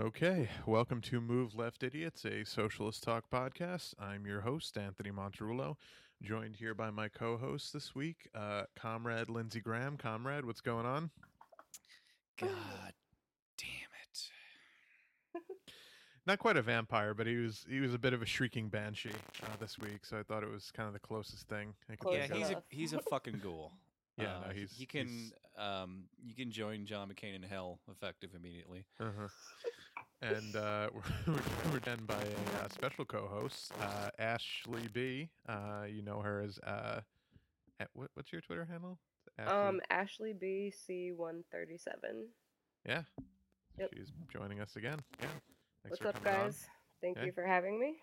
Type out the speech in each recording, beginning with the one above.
Okay, welcome to Move Left Idiots, a socialist talk podcast. I'm your host, Anthony Monterullo, joined here by my co host this week, uh, Comrade Lindsey Graham. Comrade, what's going on? God damn it. Not quite a vampire, but he was he was a bit of a shrieking banshee uh, this week, so I thought it was kind of the closest thing. I could Close Yeah, he's a, he's a fucking ghoul. Yeah, no, Uh, he's- he can he's- um you can join John McCain in hell effective immediately. Uh-huh. And uh, we're, we're joined by a uh, special co-host, uh, Ashley B. Uh, you know her as uh, at, what, what's your Twitter handle? Ashley- Um, Ashley B C one thirty seven. yeah, yep. she's joining us again. Yeah, Thanks What's up, coming on. guys? Thank Hey. you for having me.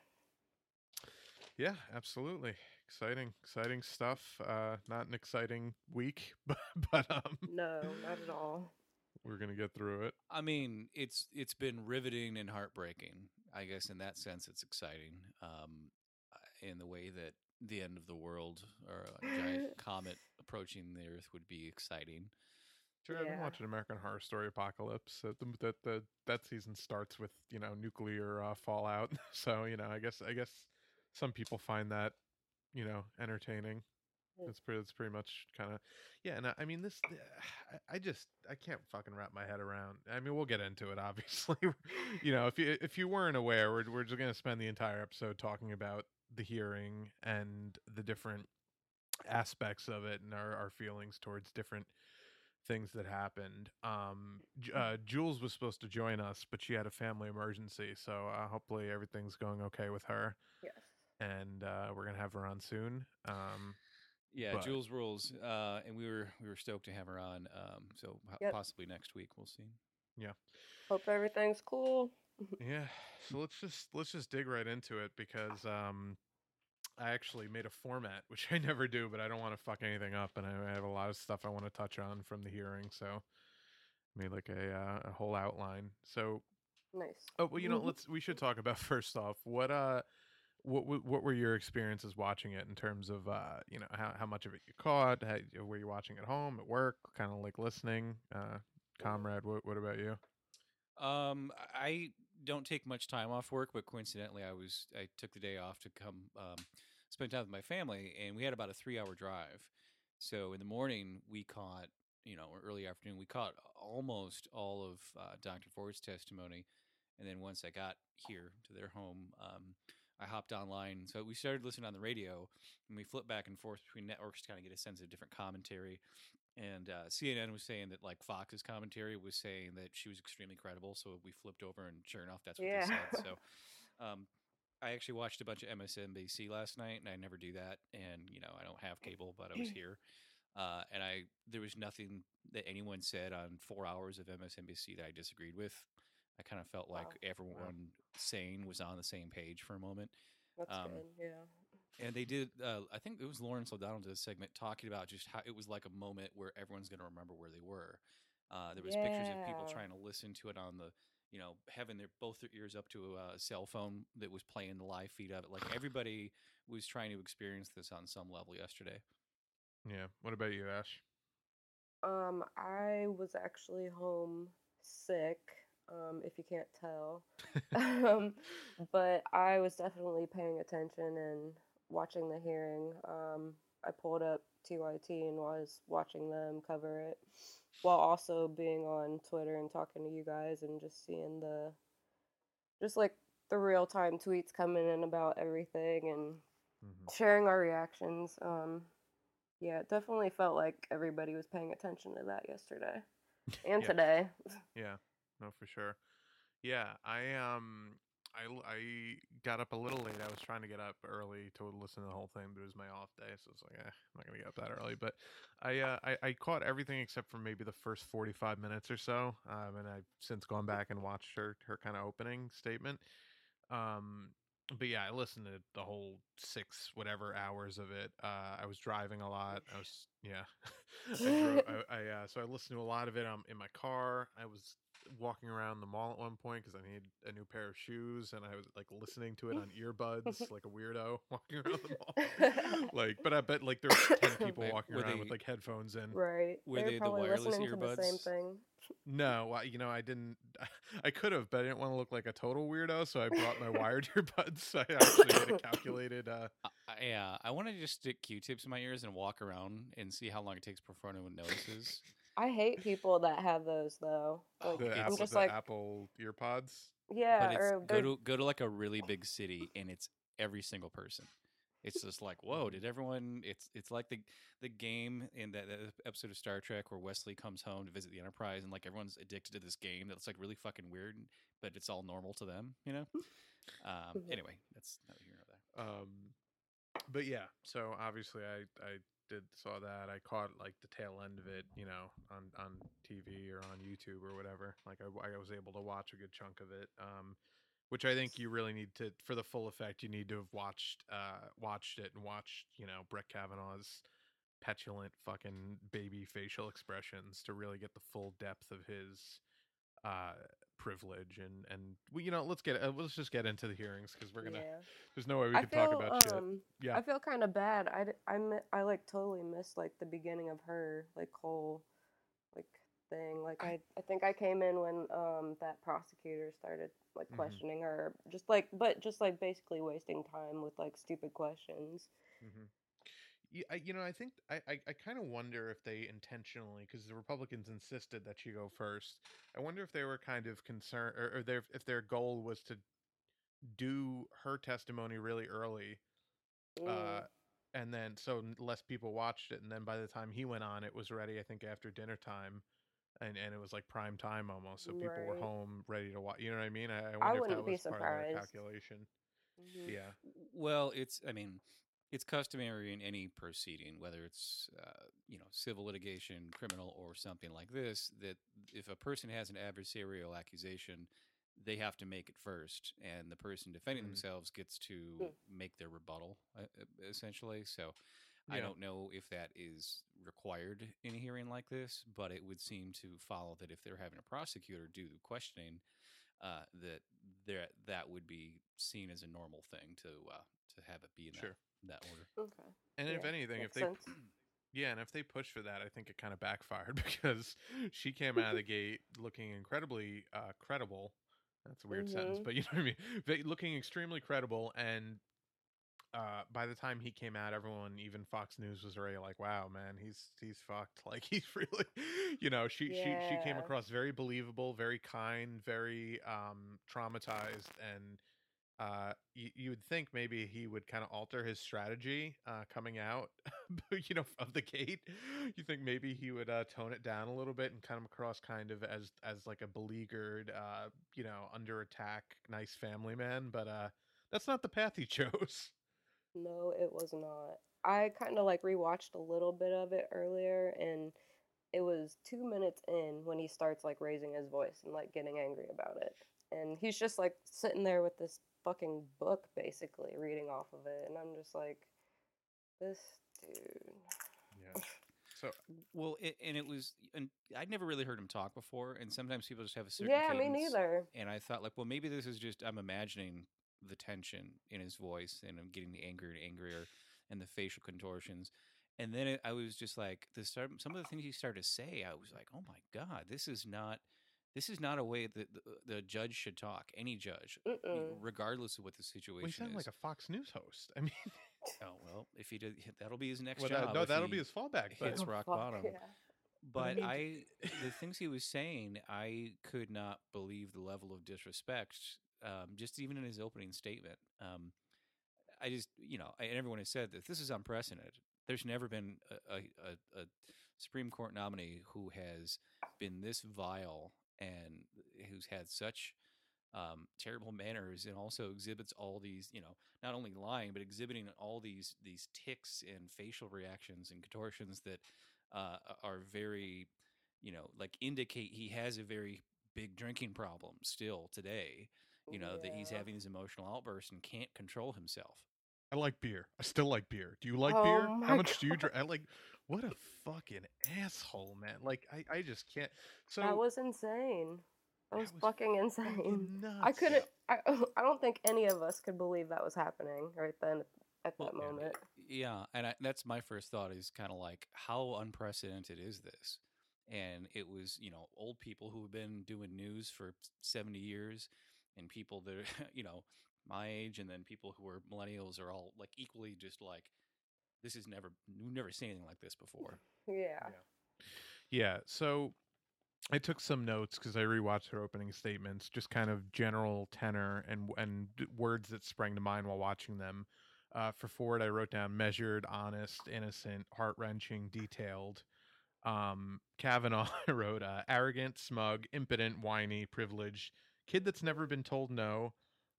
Yeah, absolutely. Exciting, exciting stuff. Uh, not an exciting week, but but um, No, not at all. We're gonna get through it. I mean, it's it's been riveting and heartbreaking. I guess in that sense it's exciting. Um uh, in the way that the end of the world or a giant comet approaching the earth would be exciting. Sure, I've been watching American Horror Story Apocalypse. The, that the that season starts with you know nuclear uh, fallout. So you know, I guess I guess some people find that you know entertaining. It's pretty. It's pretty much kind of yeah. And I, I mean, this I, I just I can't fucking wrap my head around. I mean, we'll get into it. Obviously, you know, if you if you weren't aware, we're we're just gonna spend the entire episode talking about the hearing and the different aspects of it and our, our feelings towards different things that happened. Um, uh, Jules was supposed to join us, but she had a family emergency, so uh, hopefully everything's going okay with her, Yes. and uh, we're gonna have her on soon. Um, Yeah, But- Jules rules, uh, and we were we were stoked to have her on. Um, so Yep. possibly next week we'll see. Yeah. Hope everything's cool. yeah, so let's just let's just dig right into it because um, I actually made a format, which I never do, but I don't want to fuck anything up, and I, I have a lot of stuff I want to touch on from the hearing, so I made like a uh, a whole outline. So Nice. Oh well, you know, Mhm. let's we should talk about first off what uh what what what were your experiences watching it in terms of uh you know how how much of it you caught? How, were you watching at home, at work, kind of like listening? Uh, comrade, what what about you? Um, I don't take much time off work, but coincidentally, I was I took the day off to come um, spend time with my family, and we had about a three-hour drive. So in the morning, we caught you know or early afternoon, we caught almost all of uh, Dr. Ford's testimony, and then once I got here to their home, um, I hopped online. So we started listening on the radio, and we flipped back and forth between networks to kind of get a sense of different commentary and uh, CNN was saying that like Fox's commentary was saying that she was extremely credible. So we flipped over, and sure enough, that's what Yeah. they said. So um, I actually watched a bunch of MSNBC last night, and I never do that. And you know, I don't have cable, but I was here, uh, and I there was nothing that anyone said on four hours of MSNBC that I disagreed with. I kind of felt like Wow. everyone sane was on the same page for a moment That's Um, good. Yeah. and they did uh, i think it was lawrence o'donnell did a segment talking about just how it was like a moment where everyone's going to remember where they were uh, there was pictures of people trying to listen to it on the you know having their both their ears up to a cell phone that was playing the live feed of it like everybody was trying to experience this on some level yesterday Yeah, what about you, Ash? Um, I was actually home sick. Um, if you can't tell. um, but I was definitely paying attention and watching the hearing. Um, I pulled up TYT and was watching them cover it while also being on Twitter and talking to you guys and just seeing the just like the real time tweets coming in about everything and Mhm. sharing our reactions. Um, yeah, it definitely felt like everybody was paying attention to that yesterday and Yeah. today. Yeah, no, for sure. Yeah, I um, I I got up a little late. I was trying to get up early to listen to the whole thing, but it was my off day, so it's like, eh, I'm not gonna get up that early. But I uh, I, I caught everything except for maybe the first 45 minutes or so, um, and I've since gone back and watched her her kind of opening statement. Um, but yeah, I listened to the whole six whatever hours of it. Uh, I was driving a lot. I was yeah, I drove. I, I uh, so I listened to a lot of it um in my car. I was walking around the mall at one point because I needed a new pair of shoes, and I was like listening to it on earbuds like a weirdo walking around the mall. like, but I bet like there were ten people Wait, walking were around they- with like headphones in. Right. Were They're they the probably wireless listening to the same thing. No, I, you know I didn't. I could have, but I didn't want to look like a total weirdo, so I brought my wired earbuds. So I actually had a calculated. Uh, I- I- yeah, I want to just stick Q-tips in my ears and walk around and see how long it takes before anyone notices. I hate people that have those though. Oh, Like, the I'm Apple, just the like, Apple earpods. yeah, but it's or go to go to like a really big city and it's every single person. It's just like, whoa, did everyone? It's it's like the the game in that, that episode of Star Trek where Wesley comes home to visit the Enterprise and like everyone's addicted to this game that's like really fucking weird, but it's all normal to them, you know. Um, Mhm. anyway, that's not here nor there. Um, but yeah, so obviously I I did saw that. I caught like the tail end of it, you know, on on TV or on YouTube or whatever. Like I, I was able to watch a good chunk of it. Um, which I think you really need to for the full effect. You need to have watched uh watched it and watched you know Brett Kavanaugh's petulant fucking baby facial expressions to really get the full depth of his uh privilege and and we you know let's get uh, let's just get into the hearings because we're gonna yeah. there's no way we I can feel talk about shit um Yeah. I feel kind of bad. I, I, I like totally missed like the beginning of her like whole like thing. Like I- I think I came in when um that prosecutor started like Mhm. questioning her, just like but just like basically wasting time with like stupid questions. Mm-hmm. Yeah, I, you know, I think I, I, I kind of wonder if they intentionally, because the Republicans insisted that she go first. I wonder if they were kind of concerned, or, or their if their goal was to do her testimony really early, Mm. uh, and then so n- less people watched it, and then by the time he went on, it was ready. I think after dinner time, and and it was like prime time almost, so people were home ready to watch. You know what I mean? I, I wonder if that wouldn't be was part of their surprised. calculation. Mhm. Yeah. Well, it's I mean, it's customary in any proceeding, whether it's uh, you know civil litigation, criminal, or something like this, that if a person has an adversarial accusation, they have to make it first, and the person defending Mhm. themselves gets to make their rebuttal, uh, essentially. So. I don't know if that is required in a hearing like this, but it would seem to follow that if they're having a prosecutor do the questioning, uh, that there that would be seen as a normal thing to uh, to have it be in Sure. that, that order. Okay. And if anything, if they sense. Yeah, and if they push for that, I think it kind of backfired because she came out of the gate looking incredibly uh, credible. That's a weird sentence, Mhm. but you know what I mean. Ve- Looking extremely credible, and uh, by the time he came out, everyone, even Fox News, was already like, "Wow, man, he's he's fucked." Like he's really, you know, she she she came across very believable, very kind, very um, traumatized, and uh, you, you would think maybe he would kind of alter his strategy uh, coming out, you know, of the gate. You think maybe he would uh, tone it down a little bit and come across kind of as as like a beleaguered, uh, you know, under attack, nice family man. But uh, that's not the path he chose. No, it was not. I kind of like rewatched a little bit of it earlier, and it was two minutes in when he starts like raising his voice and like getting angry about it. And he's just like sitting there with this fucking book basically reading off of it. And I'm just like, this dude. Yeah. So Well, it, and it was, and I'd never really heard him talk before, and sometimes people just have a certain Yeah, me neither. And I thought, like, well, maybe this is just I'm imagining the tension in his voice, and I'm getting the angrier and angrier, and the facial contortions. And then it, I was just like, the start, some of the things he started to say, I was like, oh my god, this is not, this is not a way that the, the judge should talk. Any judge, Mm-mm. regardless of what the well, he situation sounded is. like a Fox News host. I mean, oh well, if he did, that'll be his next well, job. That, no, that'll be his fallback. But hits Oh, rock fuck, bottom. Yeah. But I, the things he was saying, I could not believe the level of disrespect. Um, just even in his opening statement, um, I just, you know, I, and everyone has said that this is unprecedented. There's never been a, a, a, a Supreme Court nominee who has been this vile and who's had such um, terrible manners and also exhibits all these, you know, not only lying but exhibiting all these these ticks and facial reactions and contortions that uh, are very, you know, like indicate he has a very big drinking problem still today. You know that he's having these emotional outbursts and can't control himself. I like beer. I still like beer. Do you like Oh beer? How my much do you drink? I like. What a fucking asshole, man! Like I, I just can't. So that was insane. That was, was fucking fucking insane. I nuts. couldn't. I I don't think any of us could believe that was happening right then at Well, that moment. Yeah, and I, that's my first thought is kind of like how unprecedented is this? And it was, you know, old people who have been doing news for 70 years and people that are, you know, my age and then people who are millennials are all like equally just like this is never we've never seen anything like this before. Yeah. Yeah, so I took some notes because I rewatched her opening statements, just kind of general tenor and and words that sprang to mind while watching them. Uh, for Ford, I wrote down measured, honest, innocent, heart wrenching, detailed. Um, Kavanaugh I wrote uh, arrogant, smug, impotent, whiny, privileged, kid that's never been told no.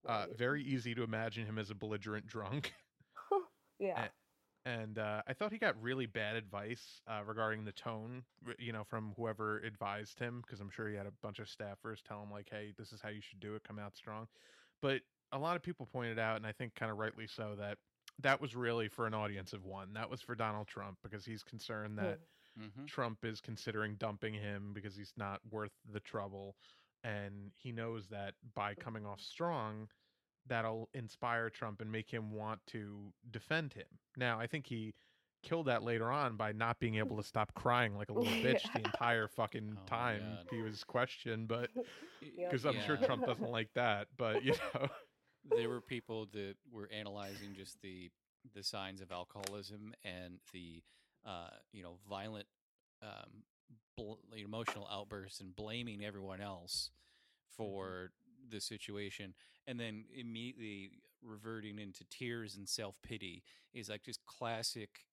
Uh, very easy to imagine him as a belligerent drunk. yeah. And uh, I thought he got really bad advice uh, regarding the tone, you know, from whoever advised him, because I'm sure he had a bunch of staffers tell him like, "Hey, this is how you should do it. Come out strong." But a lot of people pointed out, and I think kind of rightly so, that that was really for an audience of one. That was for Donald Trump because he's concerned that Mm-hmm. Trump is considering dumping him because he's not worth the trouble. And he knows that by coming off strong, that'll inspire Trump and make him want to defend him. Now, I think he killed that later on by not being able to stop crying like a little bitch the entire fucking Oh time he was questioned. But Yep. because I'm sure Trump doesn't like that. But, you know, there were people that were analyzing just the the signs of alcoholism and the uh, you know violent um, bl- emotional outbursts and blaming everyone else for the situation and then immediately reverting into tears and self-pity is like just classic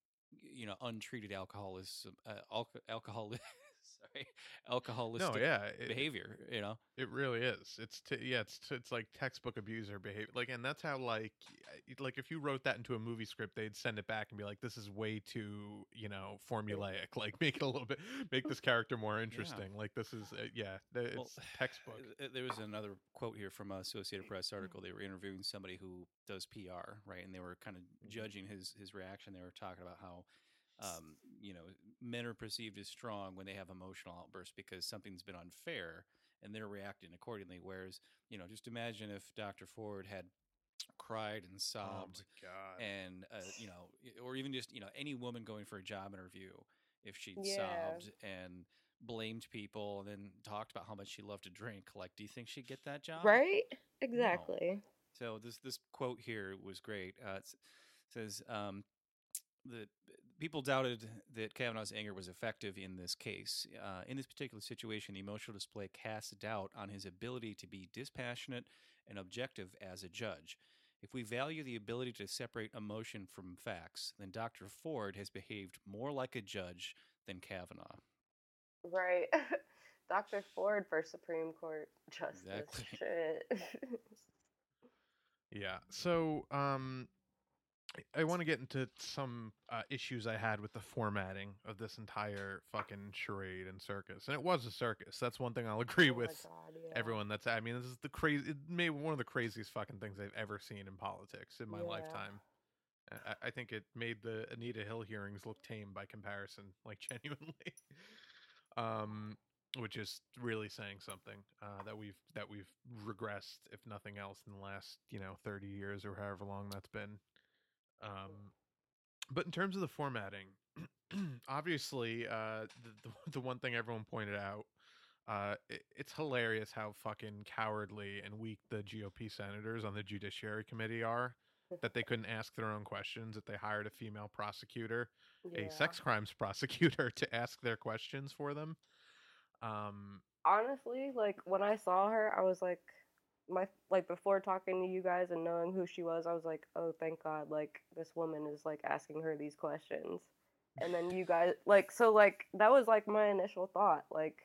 you know untreated alcoholism uh, alco- alcohol sorry alcoholistic no, yeah. it- behavior you know It really is. It's t- yeah, it's t- it's like textbook abuser behavior. Like, and that's how like like if you wrote that into a movie script, they'd send it back and be like, "This is way too you know formulaic. Like, make it a little bit, make this character more interesting. Like, this is uh, yeah, it's Well, textbook. uh, There was another quote here from a Associated Press article. They were interviewing somebody who does PR, right? And they were kind of judging his his reaction. They were talking about how, um, you know, men are perceived as strong when they have emotional outbursts because something's been unfair, and they're reacting accordingly. Whereas, you know, just imagine if Dr. Ford had cried and Oh sobbed god. and uh, you know or even just you know any woman going for a job interview if she Yeah. sobbed and blamed people and then talked about how much she loved to drink like do you think she'd get that job Right? Exactly. so this this quote here was great uh, it says um, the people doubted that Kavanaugh's anger was effective in this case. Uh, in this particular situation, the emotional display casts doubt on his ability to be dispassionate and objective as a judge. If we value the ability to separate emotion from facts, then Dr. Ford has behaved more like a judge than Kavanaugh. Right. Dr. Ford for Supreme Court Justice. Exactly. Shit. Yeah. So, um, I- want to get into some uh, issues I had with the formatting of this entire fucking charade and circus, and it was a circus. That's one thing I'll agree Oh with God, yeah. everyone. That's I mean, this is the crazy. It may one of the craziest fucking things I've ever seen in politics in my Yeah. lifetime. I, I think it made the Anita Hill hearings look tame by comparison, like genuinely. um, which is really saying something uh, that we've that we've regressed, if nothing else, in the last you know thirty years or however long that's been. Um, but in terms of the formatting, obviously, uh, the, the the one thing everyone pointed out, uh, it, it's hilarious how fucking cowardly and weak the GOP senators on the Judiciary Committee are. That they couldn't ask their own questions. That they hired a female prosecutor, Yeah. a sex crimes prosecutor, to ask their questions for them. Um, Honestly, like when I saw her, I was like, my like before talking to you guys and knowing who she was, I was like, oh, thank God, like this woman is like asking her these questions. And then you guys, like, so like that was like my initial thought, like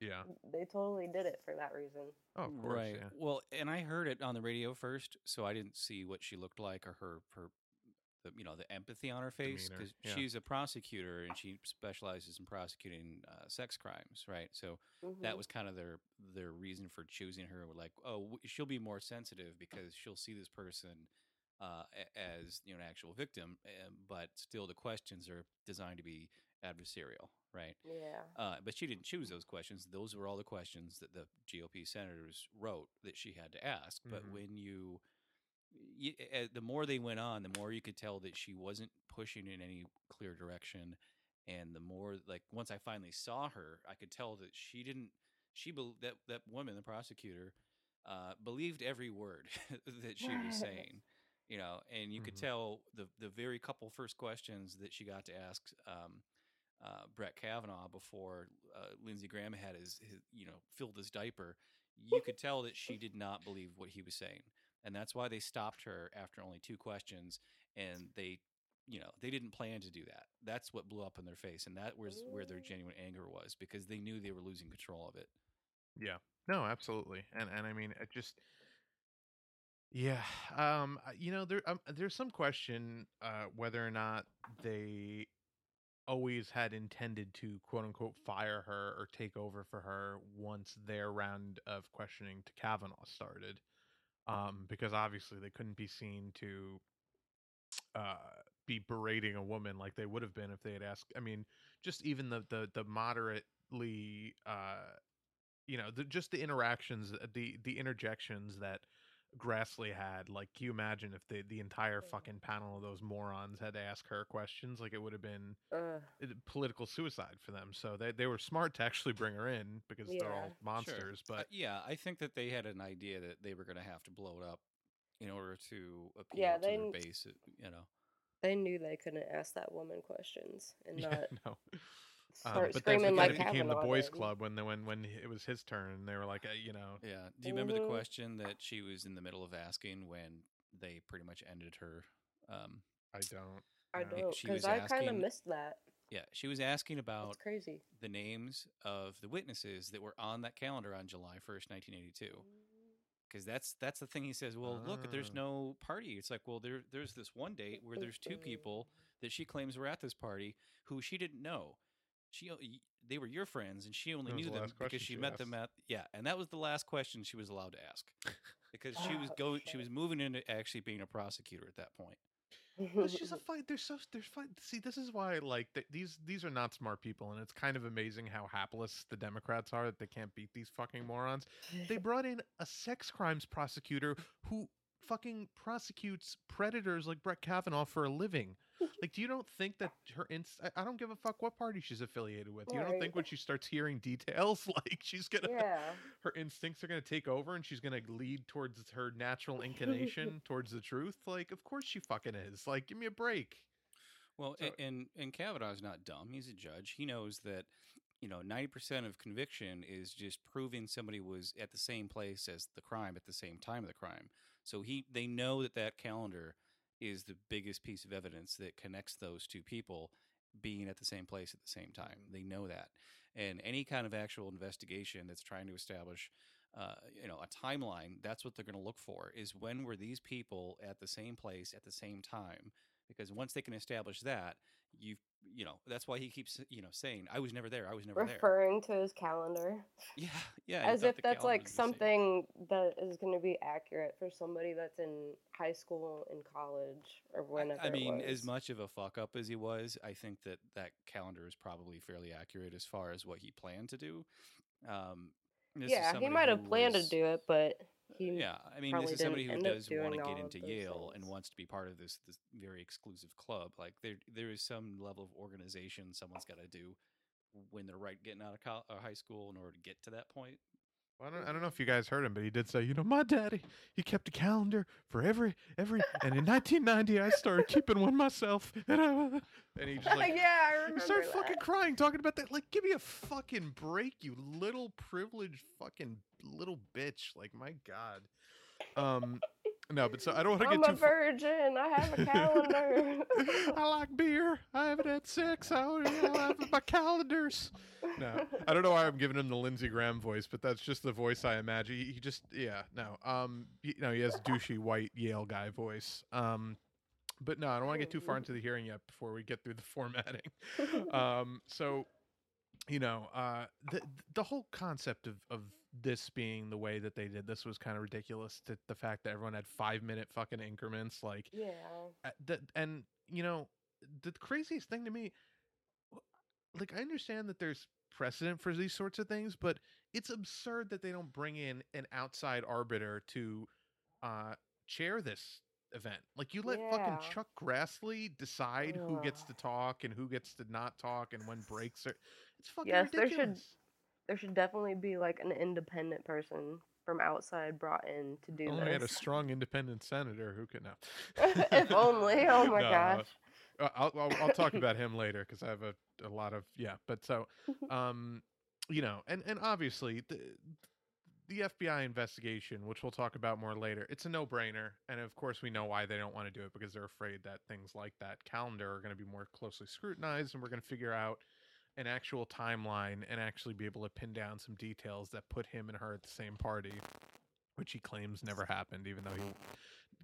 yeah. they totally did it for that reason. Oh, of course. right. Yeah. Well, and I heard it on the radio first, so I didn't see what she looked like or her her the, you know the empathy on her face because yeah. she's a prosecutor and she specializes in prosecuting uh, sex crimes, right? So that Mhm. was kind of their their reason for choosing her. Like, oh, she'll be more sensitive because she'll see this person uh, as you know an actual victim, uh, but still the questions are designed to be adversarial, right? Yeah. Uh, but she didn't choose those questions. Those were all the questions that the GOP senators wrote that she had to ask. But Mhm. when you, you uh, the more they went on, the more you could tell that she wasn't pushing in any clear direction. And the more, like, once I finally saw her, I could tell that she didn't. She bel that that woman, the prosecutor, uh, believed every word that she was saying. You know, and you could Mhm. tell the the very couple first questions that she got to ask um, uh, Brett Kavanaugh before uh, Lindsey Graham had his, his, you know, filled his diaper, you could tell that she did not believe what he was saying, and that's why they stopped her after only two questions, and they, you know, they didn't plan to do that. That's what blew up in their face, and that was where their genuine anger was because they knew they were losing control of it. Yeah. No, absolutely. And and I mean, it just yeah. Um uh, you know, there um, there's some question uh whether or not they always had intended to quote unquote fire her or take over for her once their round of questioning to Kavanaugh started. Um because obviously they couldn't be seen to uh be berating a woman like they would have been if they had asked I mean, just even the the the moderately uh you know, the, just the interactions, uh, the the interjections that Grassley had. Like, can you imagine if the the entire fucking panel of those morons had to ask her questions? Like, it would have been uh, political suicide for them. So they they were smart to actually bring her in because they're Yeah. all Sure. monsters. Uh, But yeah, I think that they had an idea that they were going to have to blow it up in order to appeal Yeah, to they their base. uh, You know. They knew they couldn't ask that woman questions and yeah, not no. Um, start but then screaming like it became the boys' did. club when the, when when it was his turn, And they were like, uh, you know, Yeah. Do you remember the Mhm. question that she was in the middle of asking when they pretty much ended her? Um, I don't. I don't, because I kind of missed that. yeah, she was asking That's about crazy. the names of the witnesses that were on that calendar on July first, nineteen eighty-two. Because that's that's the thing. He says, "Well, look, there's Ah. no party." It's like, well, there there's this one date where there's two people that she claims were at this party who she didn't know. She o- y- they were your friends, and she only knew the them because she she met them at yeah, and that was the last question she was allowed to ask because she was Oh, going she was moving into actually being a prosecutor at that point. But she's a fight. There's so there's fight. See, this is why like th- these these are not smart people, and it's kind of amazing how hapless the Democrats are that they can't beat these fucking morons. They brought in a sex crimes prosecutor who fucking prosecutes predators like Brett Kavanaugh for a living. Like, do you don't think that her inst- I- I don't give a fuck what party she's affiliated with. You don't think when she starts hearing details, like she's gonna yeah. her instincts are going to take over and she's going to lead towards her natural inclination towards the truth like of course she fucking is like give me a break Well, So- a- and and Kavanaugh's not dumb. He's a judge. He knows that you know ninety percent of conviction is just proving somebody was at the same place as the crime at the same time of the crime. So he they know that that calendar is the biggest piece of evidence that connects those two people being at the same place at the same time. They know that, and any kind of actual investigation that's trying to establish. Uh, you know, a timeline. That's what they're going to look for. Is when were these people at the same place at the same time? because once they can establish that you you know that's why he keeps you know saying i was never there i was never there Referring to his calendar. yeah yeah As if that's like something that is going to be accurate for somebody that's in high school and college or I- whenever. I, it mean as much of a fuck up as he was i think that that calendar is probably fairly accurate as far as what he planned to do um Yeah, he might have planned was- to do it, but yeah i mean this is somebody who didn't end up does want to get into yale and wants to be part of this this very exclusive club like there there is some level of organization someone's got to do when they're right getting out of col- uh, high school in order to get to that point well, I, don't, I don't know if you guys heard him but he did say you know my daddy he kept a calendar for every every and in 1990 i started keeping one myself and, I, and he just like yeah, I remember. he started that. fucking crying talking about that like give me a fucking break you little privileged fucking little bitch like my god um no but so i don't want to get. I'm a too far virgin. I have a calendar. I like beer. I haven't had sex. I only have my calendars. No, I don't know why I'm giving him the Lindsey Graham voice, but that's just the voice I imagine. He, he just, yeah, no, um, he, no, he has douchey white Yale guy voice. Um, but no, I don't want to get too far into the hearing yet before we get through the formatting. Um, so, you know, uh, the the whole concept of of this being the way that they did this was kind of ridiculous. To the fact that everyone had five minute fucking increments, like yeah. uh, that and you know the craziest thing to me like I understand that there's precedent for these sorts of things, but it's absurd that they don't bring in an outside arbiter to uh chair this event. Like you let fucking Chuck Grassley decide who gets to talk and who gets to not talk and when breaks are. It's fucking Yes, there should- ridiculous. There should definitely be like an independent person from outside brought in to do Only had a strong independent senator who could if only. Oh my No, gosh. uh, I'll, I'll I'll talk about him later because I have a, a lot of yeah. But so, um, you know, and and obviously the the FBI investigation, which we'll talk about more later, it's a no brainer, and of course we know why they don't want to do it because they're afraid that things like that calendar are going to be more closely scrutinized, and we're going to figure out an actual timeline and actually be able to pin down some details that put him and her at the same party, which he claims never happened, even though he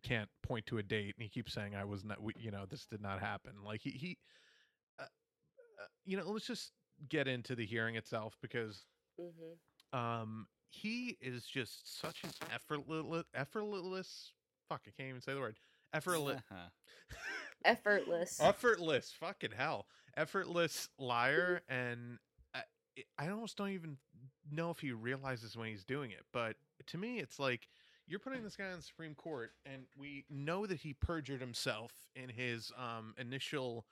can't point to a date and he keeps saying I was not we- you know this did not happen. Like he he uh, uh, you know let's just get into the hearing itself because hmm um he is just such an effortless effortless fuck I can't even say the word effortless Effortless. effortless fucking hell. Effortless liar and I, I almost don't even know if he realizes when he's doing it but to me it's like you're putting this guy on the supreme court and we know that he perjured himself in his um initial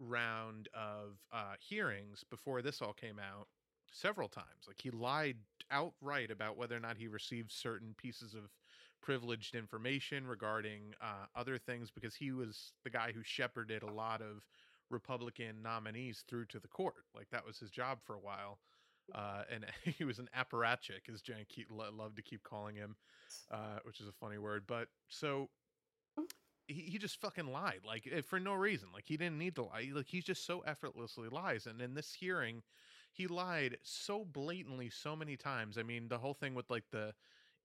round of uh hearings before this all came out several times. Like he lied outright about whether or not he received certain pieces of privileged information regarding uh, other things because he was the guy who shepherded a lot of Republican nominees through to the court. Like that was his job for a while. Uh, and he was an apparatchik, as Jan keep, lo- loved to keep calling him, uh, which is a funny word. But so he, he just fucking lied, like eh, for no reason. Like he didn't need to lie. Like he's just so effortlessly lies. And in this hearing, he lied so blatantly so many times. I mean, the whole thing with like the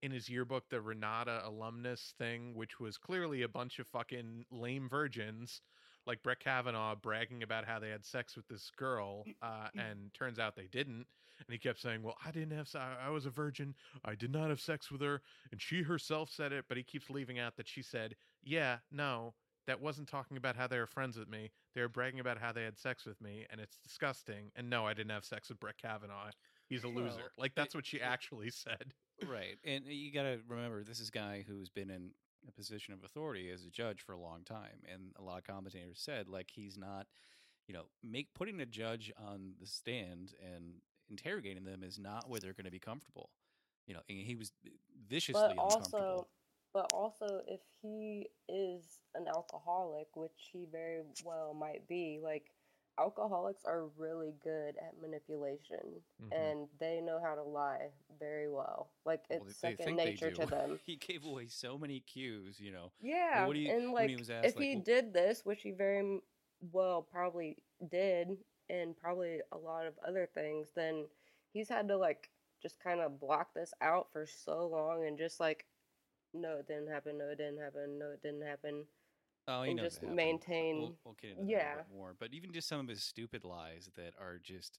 in his yearbook the Renate alumnus thing, which was clearly a bunch of fucking lame virgins, like Brett Kavanaugh bragging about how they had sex with this girl, uh, and turns out they didn't. And he kept saying, "Well, I didn't have. se- I was a virgin. I did not have sex with her." And she herself said it, but he keeps leaving out that she said, "Yeah, no." That wasn't talking about how they were friends with me. They were bragging about how they had sex with me, and it's disgusting. And no, I didn't have sex with Brett Kavanaugh. He's a Well, loser. Like it- that's what she it- actually said. Right and uh, you got to remember this is a guy who's been in a position of authority as a judge for a long time and a lot of commentators said like he's not you know make putting a judge on the stand and interrogating them is not where they're going to be comfortable you know and he was uh, viciously but uncomfortable. also but also if he is an alcoholic which he very well might be like alcoholics are really good at manipulation Mhm. and they know how to lie very well like Well, it's they second nature to them. He gave away so many cues you know. Yeah what do you- and when like he was asked, if like, he "Well-" did this which he very well probably did and probably a lot of other things then he's had to like just kind of block this out for so long and just like no it didn't happen. No it didn't happen. No it didn't happen Oh, and just maintain- We'll, we'll get into yeah. more, but even just some of his stupid lies that are just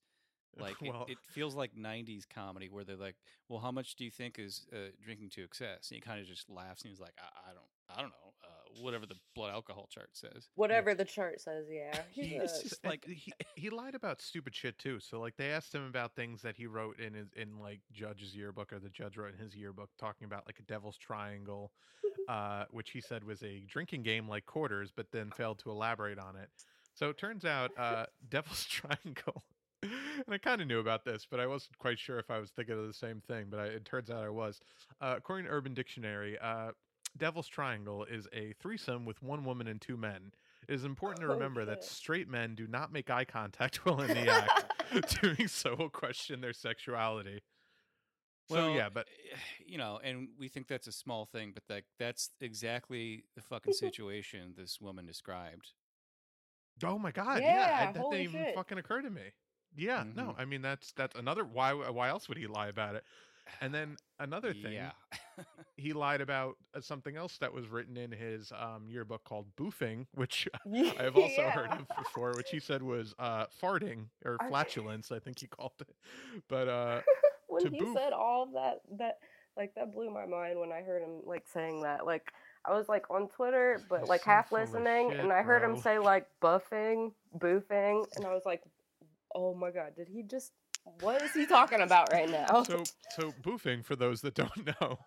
like it, Well- it feels like '90s comedy where they're like, "Well, how much do you think is uh, drinking to excess?" And he kind of just laughs and he's like, "I, I don't, I don't know, uh, whatever the blood alcohol chart says." whatever the chart says yeah he's He- a- just like- he, he lied about stupid shit too. So like they asked him about things that he wrote in his in like judge's yearbook or the judge wrote in his yearbook, talking about like a devil's triangle, uh, which he said was a drinking game like quarters, but then failed to elaborate on it. So it turns out uh, devil's triangle. And I kind of knew about this, but I wasn't quite sure if I was thinking of the same thing. But I, it turns out I was. Uh, according to Urban Dictionary, uh, Devil's Triangle is a threesome with one woman and two men. It is important to Oh, remember that straight men do not make eye contact while in the act. Doing so will question their sexuality. So yeah, but eh, you know, and we think that's a small thing, but that that's exactly the fucking situation this woman described. oh my god, yeah, Yeah, that didn't even fucking occur to me. Yeah, no, Mhm. I mean that's that's another. Why why else would he lie about it? And then another thing, Yeah. he lied about uh, something else that was written in his um, yearbook called boofing, which I have also heard of before, which he said was uh, farting or flatulence. I think he called it. But uh, when he boof. said all that that like that blew my mind when I heard him like saying that like I was like on Twitter but like half listening shit, and I heard him say like buffing boofing and I was like Oh my god, did he just what is he talking about right now? So, so boofing, for those that don't know,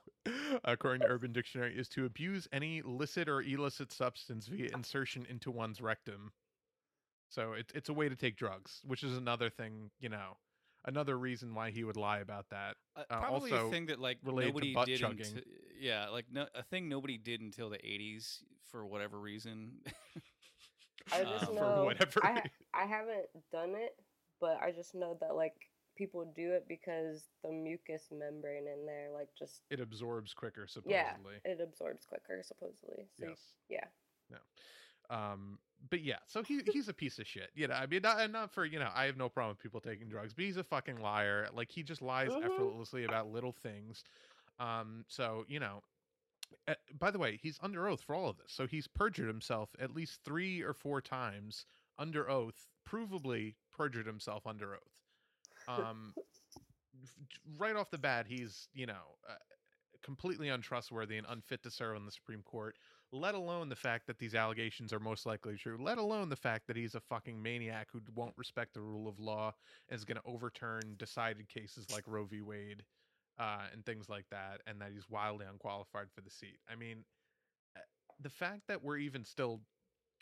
according to Urban Dictionary, is to abuse any licit or illicit substance via insertion into one's rectum. So it's it's a way to take drugs, which is another thing, you know, another reason why he would lie about that. Uh, Uh, probably also a thing that like related to nobody butt did. chugging. unti- yeah, like no, a thing nobody did until the '80s for whatever reason. I just Um, for know whatever I reason. I haven't done it, but I just know that like people do it because the mucus membrane in there like just It absorbs quicker, supposedly. yeah, it absorbs quicker supposedly. So you- Yes. yeah. No. Um, but yeah, so he he's a piece of shit. You know, I mean, not, not for you know, I have no problem with people taking drugs, but he's a fucking liar. Like he just lies Mhm. effortlessly about little things. Um, so you know. Uh, by the way, he's under oath for all of this. So he's perjured himself at least three or four times under oath, provably perjured himself under oath. Um, right off the bat, he's you know uh, completely untrustworthy and unfit to serve on the Supreme Court. Let alone the fact that these allegations are most likely true. Let alone the fact that he's a fucking maniac who won't respect the rule of law and is going to overturn decided cases like Roe v. Wade uh, and things like that, and that he's wildly unqualified for the seat. I mean, uh, the fact that we're even still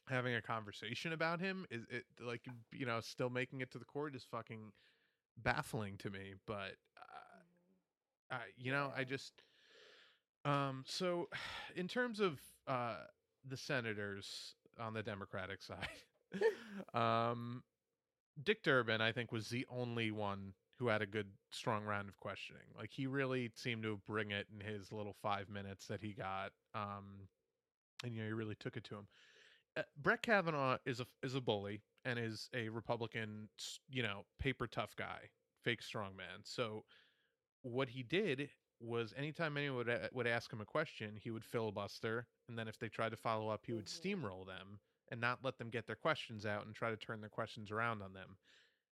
having a conversation about him is it like you know still making it to the court is fucking baffling to me. But uh, uh, you know, I just um so in terms of uh the senators on the Democratic side, um Dick Durbin I think was the only one who had a good strong round of questioning. Like he really seemed to bring it in his little 5 minutes that he got um and you know he really took it to him. Uh, Brett Kavanaugh is a is a bully and is a Republican, you know, paper tough guy, fake strongman. So what he did was anytime anyone would would ask him a question, he would filibuster, and then if they tried to follow up, he would Mhm. steamroll them and not let them get their questions out and try to turn their questions around on them.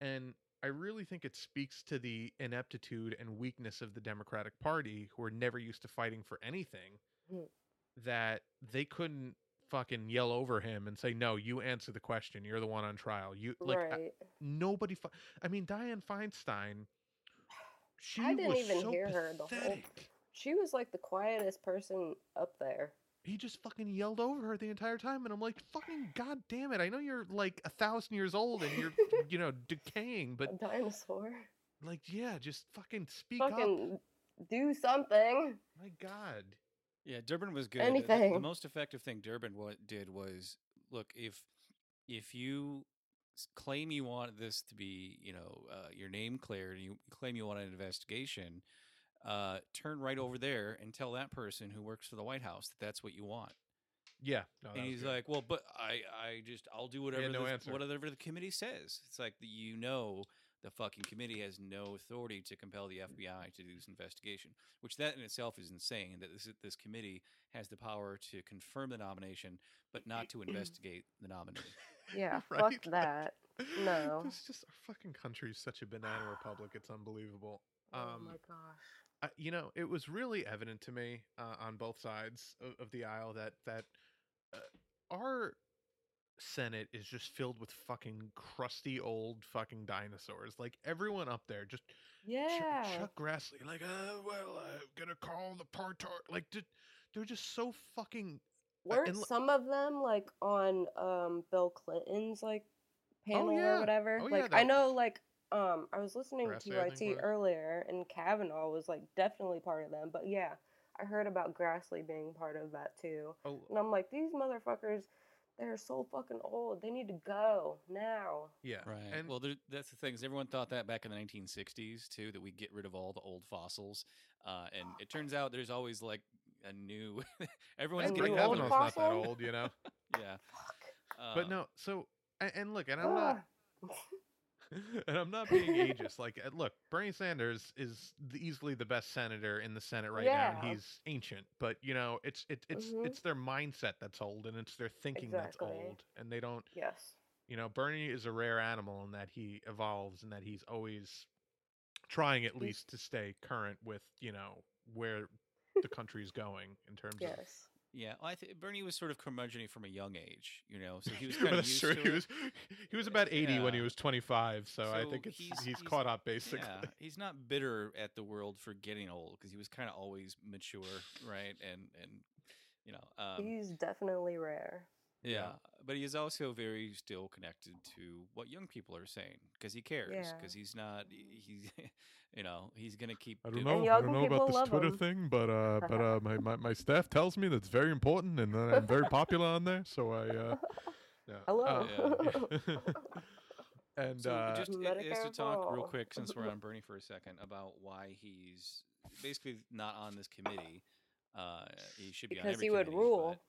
And I really think it speaks to the ineptitude and weakness of the Democratic Party, who are never used to fighting for anything, Mm. that they couldn't fucking yell over him and say, "No, you answer the question. You're the one on trial." You like I- nobody. Fu- I mean, Dianne Feinstein. She I didn't was even so hear her the whole. She was like the quietest person up there. He just fucking yelled over her the entire time, and I'm like, "Fucking god damn it! I know you're like a thousand years old and you're, you know, decaying, but a dinosaur. like, yeah, just fucking speak up. Do something. My god." Yeah, Durbin was good. The- The, the most effective thing Durbin wa- did was look if if you claim you want this to be, you know, uh, your name cleared, and you claim you want an investigation, uh, turn right over there and tell that person who works for the White House that that's what you want. Yeah, no, and he's good. like, "Well, but I, I just, I'll do whatever, no the, answer. whatever the committee says." It's like you know, the fucking committee has no authority to compel the FBI to do this investigation, which that in itself is insane. That this this committee has the power to confirm the nomination, but not to investigate the nominee. Yeah, Right? fuck that. No. It's just our fucking country is such a banana republic. It's unbelievable. oh Um, my gosh. I, you know, it was really evident to me uh, on both sides of, of the aisle that that uh, our Senate is just filled with fucking crusty old fucking dinosaurs. Like everyone up there, just Yeah. Chuck, Grassley, like, uh, well, I'm gonna call the part. Like, they're just so fucking. Weren't and some of them like on um Bill Clinton's like panel yeah. or whatever? Oh, yeah, like I know like um I was listening Grassley, to think, TYT earlier and Kavanaugh was like definitely part of them. But yeah, I heard about Grassley being part of that too. Oh, And I'm like, these motherfuckers, they're so fucking old. They need to go now. yeah, Right. And well, there, that's the thing. Is everyone thought that back in the 1960s too, that we get rid of all the old fossils, uh, and it turns out there's always like a new. everyone's and getting old older. Not that old, you know. Yeah. Fuck. but no, so and, and look, and I'm not. And I'm not being ageist. Like, uh, look, Bernie Sanders is the, easily the best senator in the Senate right now, and he's ancient. But you know, it's it, it's Mhm. it's their mindset that's old, and it's their thinking Exactly. that's old, and they don't. yes. You know, Bernie is a rare animal in that he evolves, and that he's always trying at least to stay current with you know where the country's going in terms of Yes. Yeah, well, I think Bernie was sort of curmudgeony from a young age, you know, so he was kind of that's used true. to He it. was he was about eighty when he was twenty five, so, I think it's he's, he's- he's- caught up basically. Yeah, he's not bitter at the world for getting old because he was kind of always mature, right? And and you know, um, He's definitely rare. Yeah, but he is also very still connected to what young people are saying because he cares Yeah. because he's not he's you know he's gonna keep I don't know. I don't know about this Twitter him. thing, but uh, but uh, my, my, my staff tells me that's very important, and that I'm very popular on there. So I uh, yeah. Hello. uh, yeah. and So uh, just i- Medicare is to talk real quick since we're on Bernie for a second about why he's basically not on this committee. Uh, he should be on Because every he would rule. but-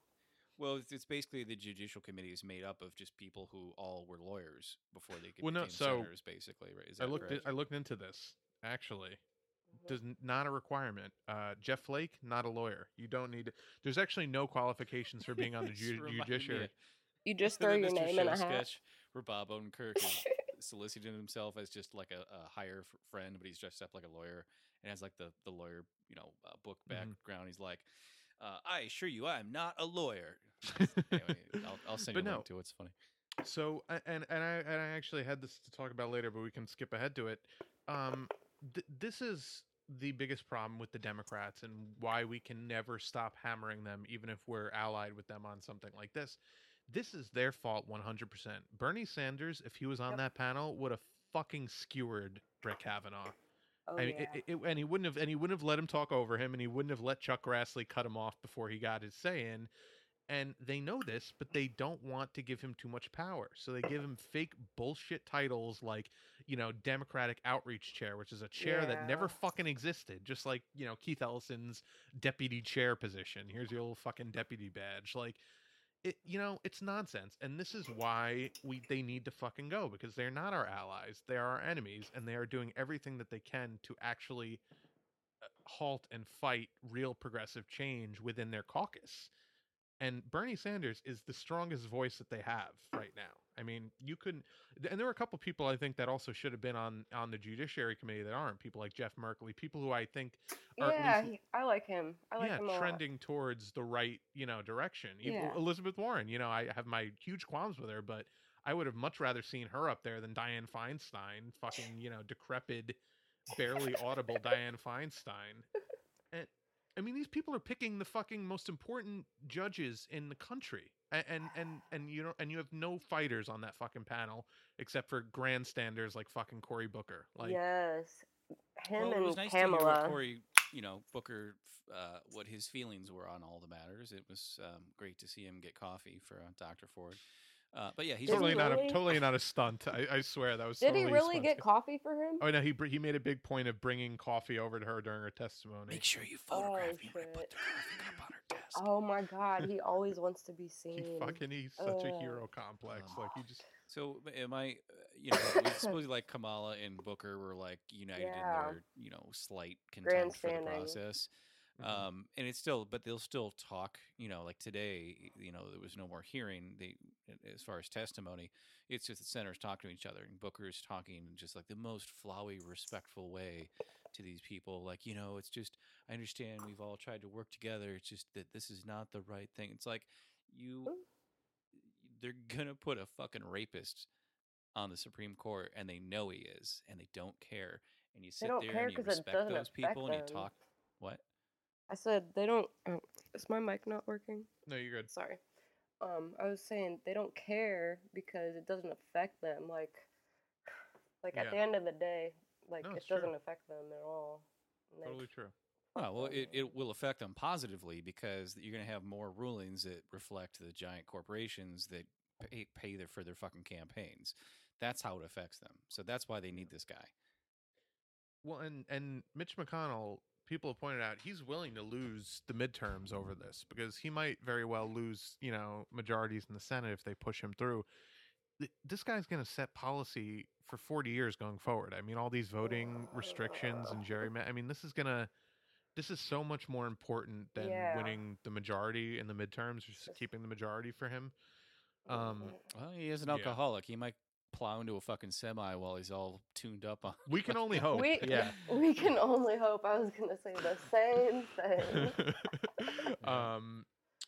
well, it's, it's basically the judicial committee is made up of just people who all were lawyers before they could Well, no, became so senators, basically. Right? Is I looked correct? I looked into this actually. Mhm. Does not a requirement. Uh, Jeff Flake, not a lawyer. You don't need. There's actually no qualifications for being on the ju- judiciary. You just throw your name in Show a hat. sketch where Bob Odenkirk is soliciting himself as just like a, a higher f- friend, but he's dressed up like a lawyer and has like the the lawyer, you know, uh, book Mhm. background. He's like, uh, "I assure you, I am not a lawyer." anyway, I'll, I'll send But you a no. link to it. It's funny. So and and I and I actually had this to talk about later, but we can skip ahead to it. Um, th- this is the biggest problem with the Democrats and why we can never stop hammering them, even if we're allied with them on something like this. This is their fault, one hundred percent. Bernie Sanders, if he was on Yep. that panel, would have fucking skewered Brett Kavanaugh. Oh, I mean, yeah. it, it, and he wouldn't have, and he wouldn't have let him talk over him, and he wouldn't have let Chuck Grassley cut him off before he got his say in. And they know this, but they don't want to give him too much power, so they give him fake bullshit titles like, you know, Democratic Outreach Chair, which is a chair that never fucking existed, just like you know Keith Ellison's deputy chair position. Here's your little fucking deputy badge, like. It, you know it's nonsense and this is why we they need to fucking go because they're not our allies they are our enemies and they are doing everything that they can to actually uh, halt and fight real progressive change within their caucus. And bernie sanders is the strongest voice that they have right now i mean you couldn't and there were a couple people i think that also should have been on on the judiciary committee that aren't people like jeff merkley people who i think are yeah, least he, I like him. I like yeah, him a lot. trending towards the right, you know, direction. Yeah. Elizabeth Warren, you know, I have my huge qualms with her, but I would have much rather seen her up there than Dianne Feinstein, fucking, you know, decrepit, barely audible Dianne Feinstein. And I mean, these people are picking the fucking most important judges in the country, and and and, and you know, and you have no fighters on that fucking panel except for grandstanders like fucking Cory Booker. Like, yes, him well, and it was nice to hear Pamela. what Cory, you know, Booker, uh, what his feelings were on all the matters. It was um, great to see him get coffee for uh, Dr. Ford. Uh, but yeah, he's totally he not a totally not a stunt. I, I swear that was. Did totally he really get coffee for him? Oh no, he he made a big point of bringing coffee over to her during her testimony. Make sure you Oh, photograph me when I put the coffee cup on her desk. Oh my god, he always wants to be seen. He fucking he's such a hero complex. Like he just So am I? Uh, you know, we supposedly like Kamala and Booker were like united Yeah. in their you know slight contempt for the process. Mhm. Um, and it's still, but they'll still talk. You know, like today, you know, there was no more hearing. They, as far as testimony, it's just the senators talking to each other, and Booker's talking in just like the most flowy, respectful way to these people. Like, you know, it's just I understand we've all tried to work together. It's just that this is not the right thing. It's like you, they're gonna put a fucking rapist on the Supreme Court, and they know he is, and they don't care. And you sit there and you respect those people, and you talk. What? I said they don't. Oh, is my mic not working? no, you're good. Sorry. Um, I was saying they don't care because it doesn't affect them. Like, like Yeah. at the end of the day, like No, it doesn't affect them at all. And they- Totally true. Oh, well, it, it will affect them positively because you're going to have more rulings that reflect the giant corporations that pay, pay their, for their fucking campaigns. That's how it affects them. So that's why they need this guy. Well, and and Mitch McConnell, people have pointed out he's willing to lose the midterms over this because he might very well lose, you know, majorities in the Senate if they push him through. This guy's going to set policy for 40 years going forward. I mean, all these voting restrictions and gerrymandering. I mean, this is going to this is so much more important than Yeah. winning the majority in the midterms, just Just- keeping the majority for him. Um, Well, he is an Yeah. alcoholic. He might plow into a fucking semi while he's all tuned up on. we can only hope. we yeah. we can only hope. I was gonna say the same thing. um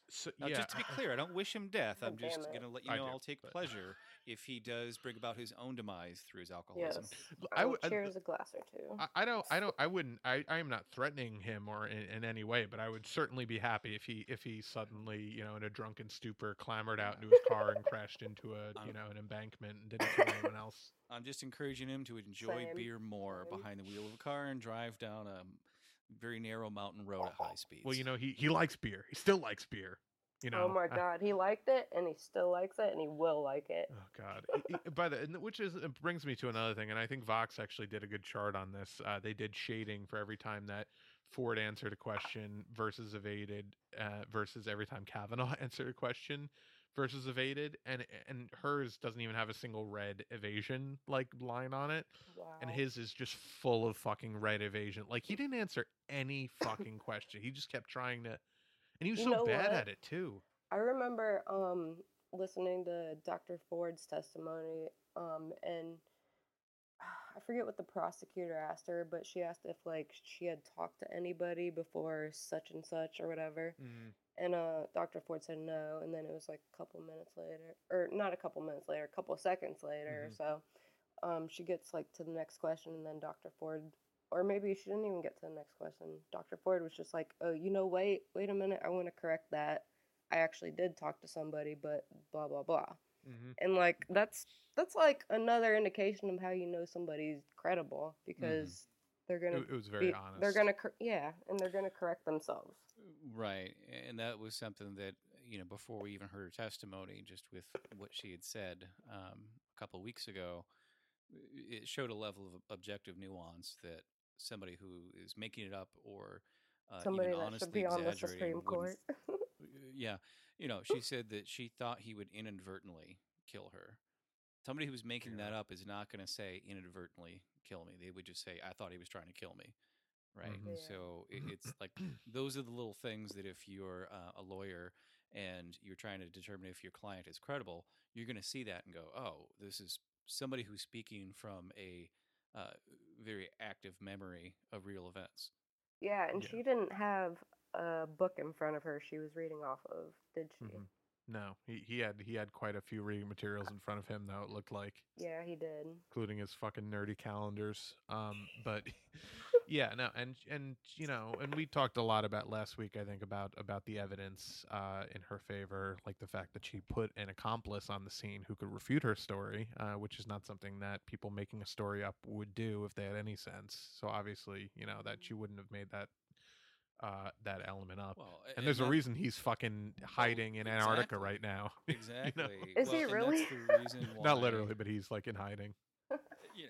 So, Now, yeah, just to be clear, I don't wish him death. I'm just gonna let you know do, I'll take but- pleasure if he does bring about his own demise through his alcoholism. Yes. I I would- I- cheers a glass or two. I, I don't, I don't, I wouldn't, I, I am not threatening him or in, in any way, but I would certainly be happy if he, if he suddenly, you know, in a drunken stupor, clambered out into his car and crashed into a, you know, an embankment and didn't kill anyone else. I'm just encouraging him to enjoy Same, beer more same. behind the wheel of a car and drive down a very narrow mountain road at high speeds. Well, you know, he, he likes beer. He still likes beer. You know. oh my I- god, he liked it and he still likes it and he will like it. Oh God! I- I- By the which is it brings me to another thing, and I think Vox actually did a good chart on this. Uh, they did shading for every time that Ford answered a question versus evaded, uh, versus every time Kavanaugh answered a question versus evaded, and and hers doesn't even have a single red evasion like line on it, Wow. and his is just full of fucking red evasion. Like he didn't answer any fucking question. He just kept trying to, and he was You so bad what? at it too. I remember um listening to Dr. Ford's testimony um and I forget what the prosecutor asked her, but she asked if like she had talked to anybody before such and such or whatever. And uh Dr. Ford said no, and then it was like a couple minutes later or not a couple minutes later, a couple seconds later or so. Um she gets like to the next question and then Dr. Ford or maybe she didn't even get to the next question. Dr. Ford was just like, "Oh, you know, wait, wait a minute. I want to correct that. I actually did talk to somebody, but blah blah blah." Mm-hmm. And like that's that's like another indication of how you know somebody's credible because they're gonna It, it was very be, honest. they're gonna yeah, and they're gonna correct themselves. Right. And that was something that, you know, before we even heard her testimony, just with what she had said um, a couple of weeks ago, it showed a level of objective nuance that somebody who is making it up or uh, Somebody even honestly on the exaggerating Supreme wouldn't Court. yeah, you know, she said that she thought he would inadvertently kill her. Somebody who's making that up is not going to say inadvertently kill me. They would just say, "I thought he was trying to kill me." Right. Mhm. Yeah. So it, it's like those are the little things that if you're uh, a lawyer and you're trying to determine if your client is credible, you're going to see that and go, "Oh, this is somebody who's speaking from a uh, very active memory of real events." yeah, and Yeah. she didn't have a book in front of her she was reading off of, did she? Mhm. No, he, he had he had quite a few reading materials in front of him. Though it looked like, Yeah, he did. including his fucking nerdy calendars. Um, but yeah, no, and and you know, and we talked a lot about last week. I think about about the evidence uh, in her favor, like the fact that she put an accomplice on the scene who could refute her story, uh, which is not something that people making a story up would do if they had any sense. So obviously, you know, that she wouldn't have made that uh, that element up. Well, and there's a reason he's fucking hiding in Antarctica exactly. right now. you know? Exactly. Is he really? That's the reason why, Not literally, but he's like in hiding.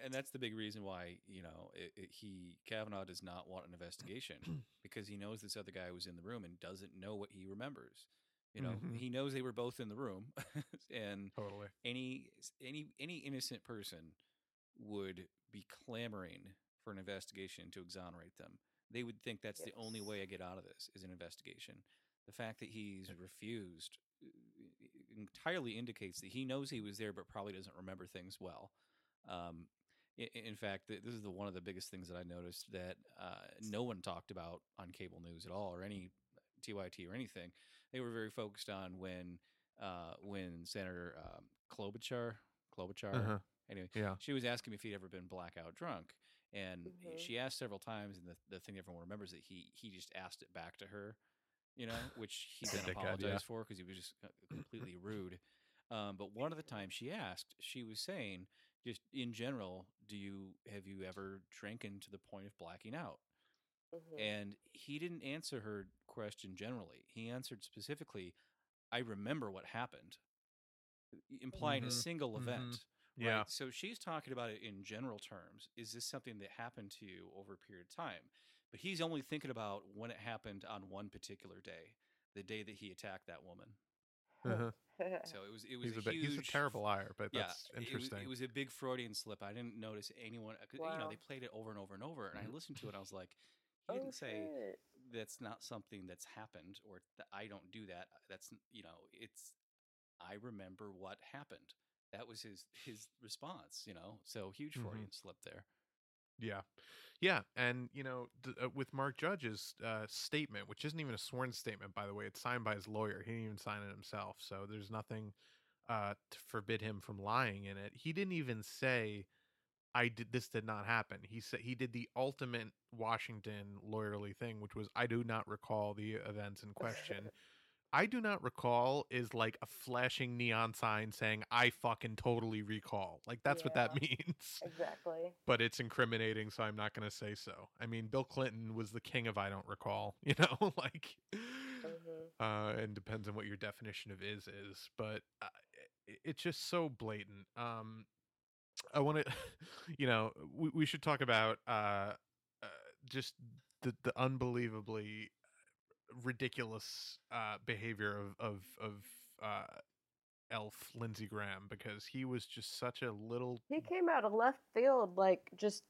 And that's the big reason why you know it, it, he Kavanaugh does not want an investigation because he knows this other guy was in the room and doesn't know what he remembers. You know, Mhm. he knows they were both in the room, and Totally. any any any innocent person would be clamoring for an investigation to exonerate them. They would think that's the only way I get out of this is an investigation. The fact that he's refused uh, entirely indicates that he knows he was there, but probably doesn't remember things well. Um, in fact, this is the one of the biggest things that I noticed that uh, no one talked about on cable news at all, or any TYT or anything. They were very focused on when uh, when Senator um, Klobuchar, Klobuchar, Uh-huh. anyway, Yeah. she was asking if he'd ever been blackout drunk, and Mhm. she asked several times, and the, the thing everyone remembers that he he just asked it back to her, you know, which he then Dickhead, yeah. for because he was just completely rude. Um, but one of the times she asked, she was saying, just in general, do you have you ever drinking to the point of blacking out? Mhm. And he didn't answer her question generally. He answered specifically, I remember what happened, implying a Mhm, single mhm. event. Yeah. Right? So she's talking about it in general terms. Is this something that happened to you over a period of time? But he's only thinking about when it happened on one particular day, the day that he attacked that woman. Uh-huh. So it was it was He's a, a, bit, huge he's a terrible liar, but yeah, that's it was- interesting. It was, a big Freudian slip. I didn't notice anyone. Uh, 'cause, You know, they played it over and over and over, and I mm-hmm. listened to it. I was like, he oh didn't say shit. that's not something that's happened or that I don't do that. Uh, that's you know, it's I remember what happened. That was his his response. You know, so huge Mhm. Freudian slip there. Yeah. Yeah, and you know, d- uh, with Mark Judge's uh, statement, which isn't even a sworn statement, by the way, it's signed by his lawyer. He didn't even sign it himself, so there's nothing uh, to forbid him from lying in it. He didn't even say, "I did this did not happen." He said he did the ultimate Washington lawyerly thing, which was, "I do not recall the events in question." I do not recall is like a flashing neon sign saying I fucking totally recall. Like that's what that means. Exactly. But it's incriminating, so I'm not going to say so. I mean, Bill Clinton was the king of I don't recall, you know, like hmm uh and depends on what your definition of is is, but uh, i- it's just so blatant. Um I want to you know, we, we should talk about uh, uh just the the unbelievably ridiculous uh behavior of of of uh elf Lindsey Graham because he was just such a little He came out of left field, like just,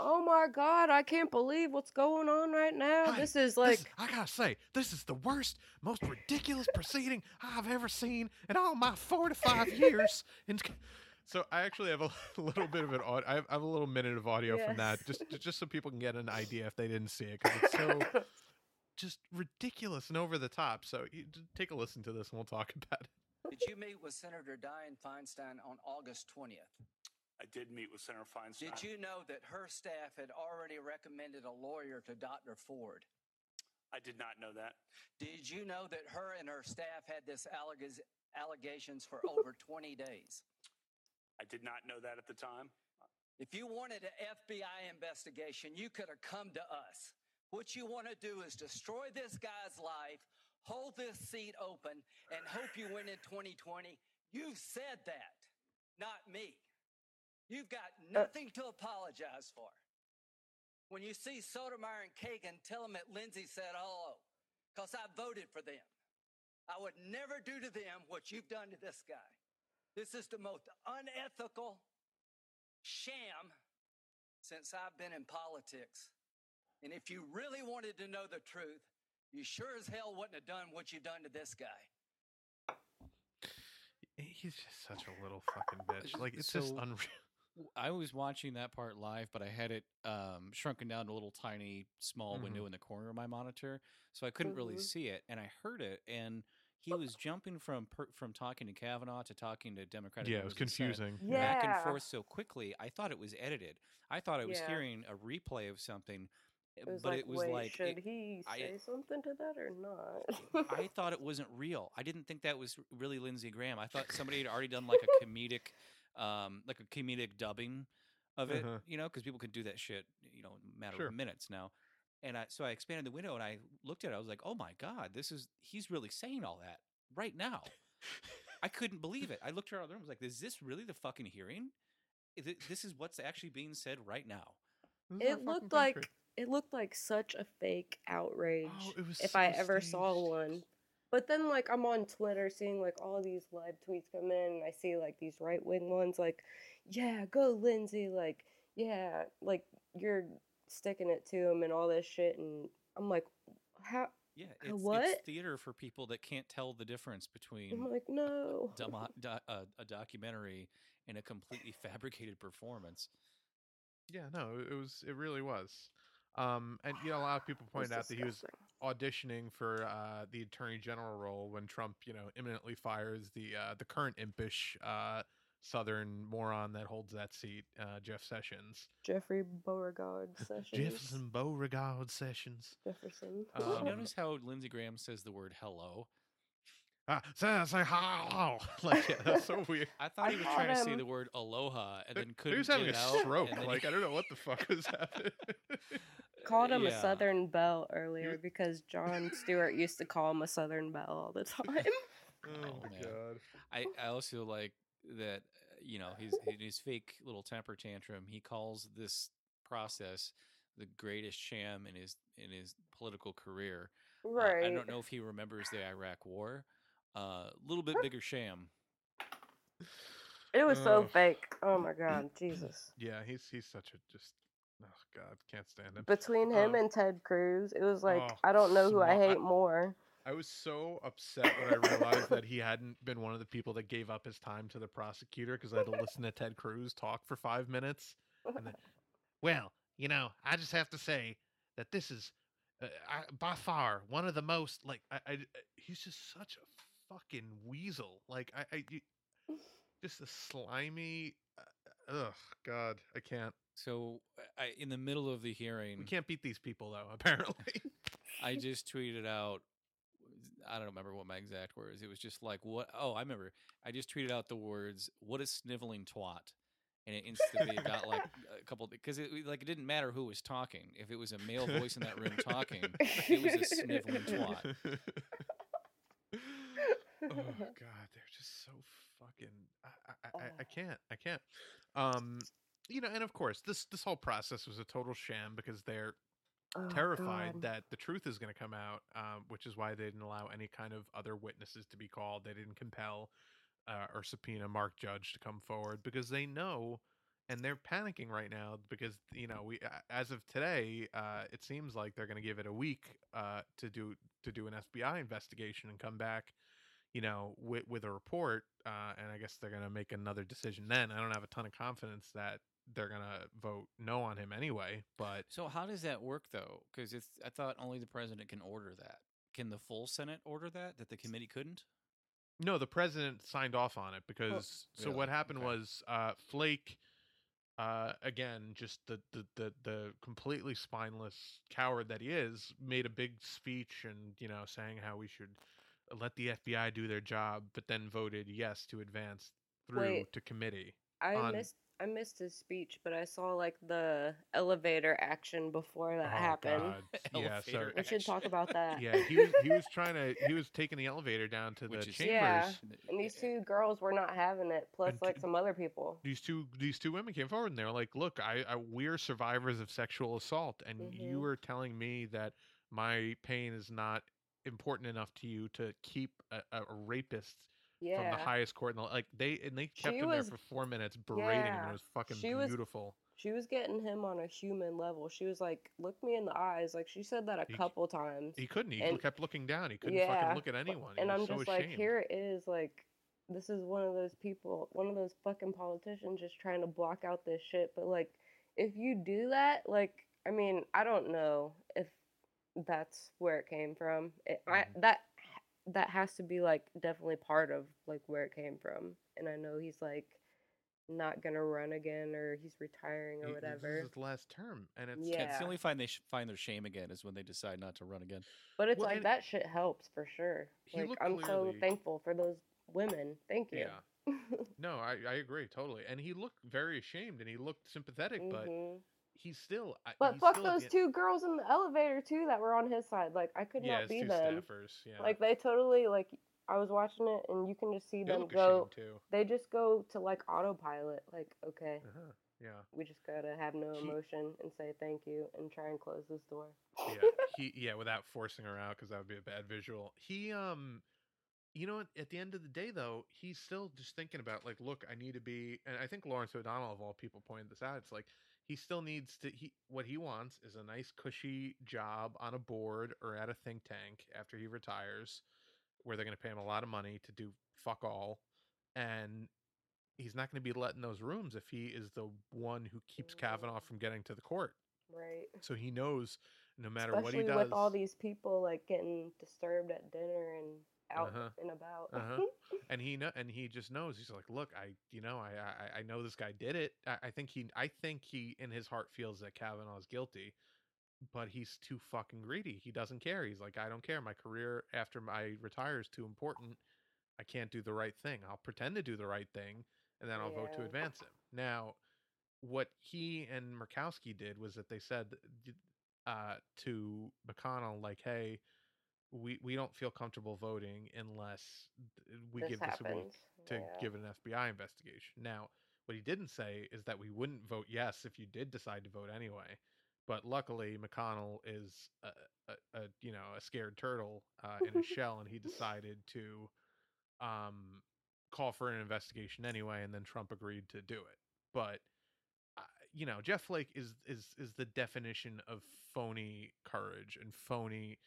oh my god, I can't believe what's going on right now. Hey, this is This- like, I gotta say, this is the worst, most ridiculous proceeding I've ever seen in all my four to five years. And so I actually have a little bit of an audio. I have, I have a little minute of audio from that, just just so people can get an idea if they didn't see it, because it's so just ridiculous and over the top. So you, take a listen to this, and we'll talk about it. Did you meet with Senator Dianne Feinstein on August 20th? I did meet with Senator Feinstein. Did you know that her staff had already recommended a lawyer to Dr. Ford? I did not know that. Did you know that her and her staff had this alleg- allegations for over 20 days? I did not know that at the time. If you wanted an FBI investigation, you could have come to us. What you want to do is destroy this guy's life, hold this seat open, and hope you win in 2020. You've said that, not me. You've got uh, nothing to apologize for. When you see Sotomayor and Kagan, tell them that Lindsey said oh, hello, because I voted for them. I would never do to them what you've done to this guy. This is the most unethical sham since I've been in politics. And if you really wanted to know the truth, you sure as hell wouldn't have done what you've done to this guy. He's just such a little fucking bitch. Like it's just unreal. I was watching that part live, but I had it um, shrunken down to a little tiny, small Mhm. window in the corner of my monitor, so I couldn't really Mhm. see it. And I heard it, and he was jumping from per- from talking to Kavanaugh to talking to Democratic. Yeah, it was members of the Senate confusing. Yeah. back and forth so quickly. I thought it was edited. I thought I was Yeah. hearing a replay of something, it was but like, it was wait, like should it- he I- say something to that or not? I thought it wasn't real. I didn't think that was really Lindsey Graham. I thought somebody had already done like a comedic, um, like a comedic dubbing of it, Uh-huh. you know, because people can do that shit, you know, in a matter Sure. of minutes now. And I, so I expanded the window and I looked at it. I was like, oh my God, this is, he's really saying all that right now. I couldn't believe it. I looked around the room. I was like, is this really the fucking hearing? Is it- This is what's actually being said right now. This is our it looked country. like it looked like such a fake outrage Oh, it was if so I ever saw one. But then like I'm on Twitter seeing like all these live tweets come in and I see like these right wing ones like, yeah, go Lindsey, like, yeah, like you're sticking it to him and all this shit and I'm like, how Yeah, it's, it's what? theater for people that can't tell the difference between I'm like, no. domo- do- uh, a documentary and a completely fabricated performance. Yeah, no, it- it was. It really was. Um, and you know, a lot of people pointed out that he was auditioning for uh, the attorney general role when Trump, you know, imminently fires the uh, the current impish uh, Southern moron that holds that seat, uh, Jeff Sessions. Jeffrey Beauregard sessions. Jefferson Beauregard Sessions. Jefferson. Did you Um, notice how Lindsey Graham says the word hello? Ah, say, say hello. like yeah, that's so weird. I thought he was trying to say the word aloha and then couldn't He was having get a out, stroke. Like he- I don't know what the fuck was happening. Called him Yeah. a Southern Belle earlier because Jon Stewart used to call him a Southern Belle all the time. oh Oh, my man. god. I, I also like that, uh, you know, his, in his fake little temper tantrum, he calls this process the greatest sham in his in his political career. Uh, right. I don't know if he remembers the Iraq War. A uh, little bit bigger sham. It was so Ugh. fake. Oh my god, Jesus. Yeah, he's he's such a just. Oh god, can't stand him. Between him Um, and Ted Cruz, it was like oh, I don't know who I I- hate more. I was so upset when I realized that he hadn't been one of the people that gave up his time to the prosecutor because I had to listen to Ted Cruz talk for five minutes. And then, well, you know, I just have to say that this is uh, I, by far one of the most like I, I he's just such a fucking weasel. Like I, I you- just a slimy. Uh, ugh, God, I can't. So I, in the middle of the hearing, We can't beat these people though. Apparently. I just tweeted out. I don't remember what my exact words. It was just like, "What?" Oh, I remember. I just tweeted out the words, "What a sniveling twat," and it instantly got like a couple because it like it didn't matter who was talking. If it was a male voice in that room talking, it was a sniveling twat. Oh god, they're just so fucking. I, I, I, I can't. I can't. Um, you know, and of course, this this whole process was a total sham because they're Oh, terrified God. that the truth is going to come out, um, which is why they didn't allow any kind of other witnesses to be called. They didn't compel uh, or subpoena Mark Judge to come forward because they know, and they're panicking right now because you know we as of today, uh, it seems like they're going to give it a week uh, to do to do an FBI investigation and come back. You know, with with a report, uh, and I guess they're gonna make another decision then. I don't have a ton of confidence that they're gonna vote no on him anyway, but So how does that work though? Because it's I thought only the president can order that. Can the full Senate order that that the committee couldn't? No, the president signed off on it because so what happened Okay. was uh Flake uh again just the, the the the completely spineless coward that he is made a big speech and you know saying how we should let the FBI do their job but then voted yes to advance through Wait. to committee. I on- missed I missed his speech, but I saw like the elevator action before that Oh, happened. God. Yeah, so Elevator We should talk about that. yeah, he was he was trying to he was taking the elevator down to the is chambers. Yeah. And these two girls were not having it, plus And like some other people. these two these two women came forward and they were like, "Look, I, I we're survivors of sexual assault, and you Mhm. were telling me that my pain is not important enough to you to keep a, a, rapist from the highest court." And the- like they and they kept She him was- there for four minutes berating him. yeah, It was fucking she was- beautiful. She was getting him on a human level. She was like, "Look me in the eyes." Like she said that a He couple times. He couldn't. He and- kept looking down. He couldn't yeah, fucking look at anyone. He and I'm so just like, ashamed. here it is. Like, this is one of those people, one of those fucking politicians, just trying to block out this shit. But like, if you do that, like, I mean, I don't know that's where it came from. It, I Mhm. that that has to be like definitely part of like where it came from. And I know he's like not gonna run again or he's retiring or He- This whatever. is his last term, and it's Yeah. It's the only time they sh- find their shame again is when they decide not to run again. But it's Well, like that shit helps for sure. Like I'm so thankful for those women. Thank you. yeah. No, I, I agree totally. And he looked very ashamed and he looked sympathetic, but Mhm. He's still. I- But he's fuck still those two girls in the elevator too that were on his side. Like I could yeah, not be two them. staffers. Yeah, Like they totally like I was watching it and you can just see they them go. too. They just go to like autopilot. Like okay, Uh-huh. Yeah, we just gotta have no He- emotion and say thank you and try and close this door. yeah, he yeah, without forcing her out because that would be a bad visual. He um, you know, what, at the end of the day though, he's still just thinking about like, look, I need to be, and I think Lawrence O'Donnell of all people pointed this out. It's like he still needs to. He what he wants is a nice cushy job on a board or at a think tank after he retires, where they're going to pay him a lot of money to do fuck all, and he's not going to be letting those rooms if he is the one who keeps Kavanaugh from getting to the court. Right. So he knows no matter Especially what he does. with all these people like getting disturbed at dinner and out Uh-huh. and about. Uh-huh. and he know, and he just knows. He's like, look, I, you know, I, I, I know this guy did it. I, I think he, I think he, in his heart, feels that Kavanaugh is guilty, but he's too fucking greedy. He doesn't care. He's like, I don't care. My career after I retire is too important. I can't do the right thing. I'll pretend to do the right thing, and then I'll vote to advance him. Now, what he and Murkowski did was that they said uh, to McConnell, like, hey. We, we don't feel comfortable voting unless we this give this a week to yeah. give an FBI investigation. Now, what he didn't say is that we wouldn't vote yes if you did decide to vote anyway. But luckily, McConnell is a, a, a you know a scared turtle uh, in a shell, and he decided to um, call for an investigation anyway, and then Trump agreed to do it. But uh, you know, Jeff Flake is is is the definition of phony courage and phony.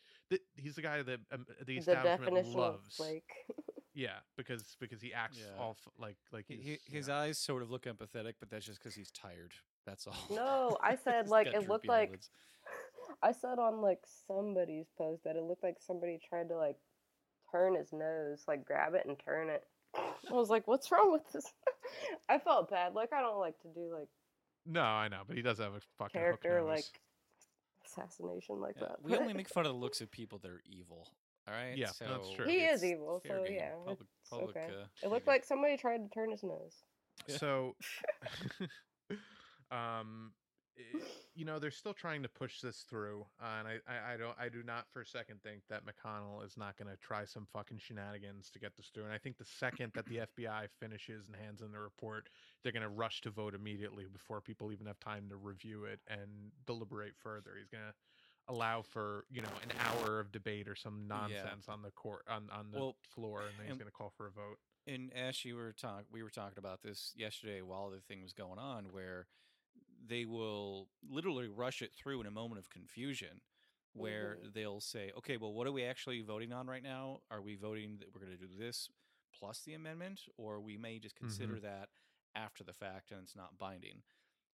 Th- he's the guy that um, the the establishment definition loves. like Yeah, because because he acts Yeah. all f- like like He- he's, he- his know- eyes sort of look empathetic, but that's just because he's tired. That's all. No, I said, like, it looked like- eyelids. I said on like somebody's post that it looked like somebody tried to like turn his nose, like grab it and turn it. I was like, what's wrong with this? I felt bad. Like I don't like to do like No, I know, but he does have a fucking hook character nose. like assassination like Yeah, that. we only make fun of the looks of people that are evil. All right. Yeah, that's true. He is evil, so game. yeah, Public, public, okay. uh, it looked like somebody tried to turn his nose. Yeah. So, um, i- you know, they're still trying to push this through, uh, and I, I, I don't, I do not for a second think that McConnell is not going to try some fucking shenanigans to get this through. And I think the second that the FBI finishes and hands in the report, they're going to rush to vote immediately before people even have time to review it and deliberate further. He's going to allow for you know an hour of debate or some nonsense on the court on on the Well, floor, and then he's going to call for a vote. And Ash, you were talk we were talking about this yesterday while the thing was going on, where they will literally rush it through in a moment of confusion, where Mhm. they'll say, "Okay, well, what are we actually voting on right now? Are we voting that we're going to do this plus the amendment, or we may just consider that after the fact and it's not binding?"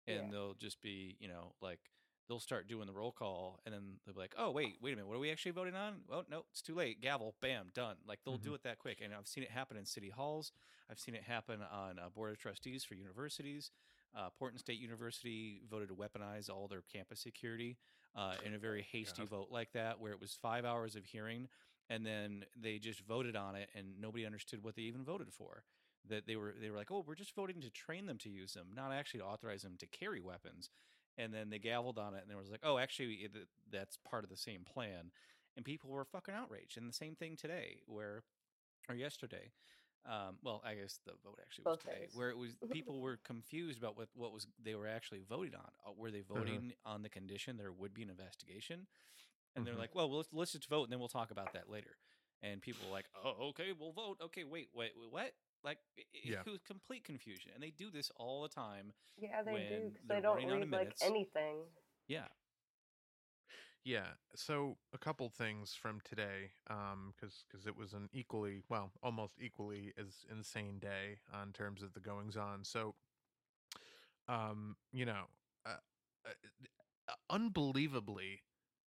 And Yeah. they'll just be, you know, like they'll start doing the roll call, and then they'll be like, "Oh, wait, wait a minute, what are we actually voting on? Well, no, it's too late. Gavel, bam, done." Like they'll do Mhm. it that quick, and I've seen it happen in city halls. I've seen it happen on uh, board of trustees for universities. Uh, Portland State University voted to weaponize all their campus security uh, in a very hasty God. vote like that, where it was five hours of hearing, and then they just voted on it, and nobody understood what they even voted for. That they were they were like, oh, we're just voting to train them to use them, not actually to authorize them to carry weapons. And then they gavelled on it, and they was like, oh, actually, it, that's part of the same plan. And people were fucking outraged. And the same thing today, where or yesterday. Um, well, I guess the vote actually was Both today, days. where it was people were confused about what what was they were actually voting on. Uh, were they voting on the condition there would be an investigation? And they're Mhm. like, well, let's let's just vote, and then we'll talk about that later. And people were like, oh, okay, we'll vote. Okay, wait, wait, wait what? Like, it, it Yeah. was complete confusion, and they do this all the time. Yeah, they do because they're don't running out read like anything. Yeah, Yeah. So a couple things from today, um, because because it was an equally, well, almost equally as insane day on terms of the goings on. So, um, you know, uh, uh, unbelievably,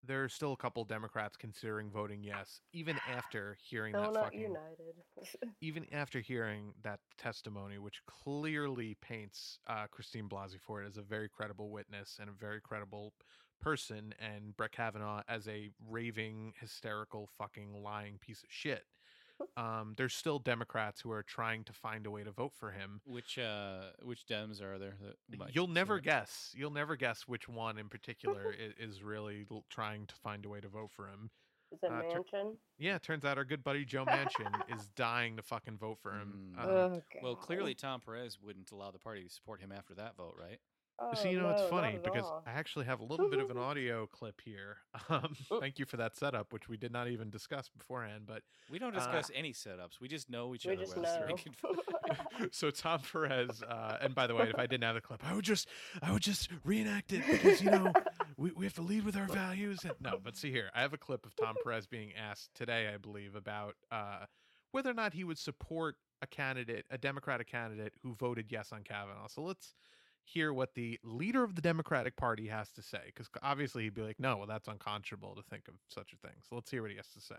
there are still a couple Democrats considering voting yes, even after hearing that Donut fucking United. even after hearing that testimony, which clearly paints uh, Christine Blasey Ford as a very credible witness and a very credible person, and Brett Kavanaugh as a raving, hysterical, fucking lying piece of shit. Um, there's still Democrats who are trying to find a way to vote for him. which uh, which Dems are there? That might You'll never it? guess. You'll never guess which one in particular is, is really l- trying to find a way to vote for him. Is it Uh, tur- Manchin? Yeah, it turns out our good buddy Joe Manchin is dying to fucking vote for him. Mm. Uh, oh, Well, clearly Tom Perez wouldn't allow the party to support him after that vote, right? Oh, So you know it's no, not funny because all. I actually have a little bit of an audio clip here. Um, thank you for that setup, which we did not even discuss beforehand. But We don't Uh, discuss any setups. We just know each we other. just well, so know. so Tom Perez, uh, and by the way, if I didn't have the clip, I would just I would just reenact it because you know we, we have to lead with our values. And, no, but see here, I have a clip of Tom Perez being asked today, I believe, about uh, whether or not he would support a candidate, a Democratic candidate who voted yes on Kavanaugh. So let's hear what the leader of the Democratic Party has to say, because obviously he'd be like, no, well, that's unconscionable to think of such a thing. So let's hear what he has to say.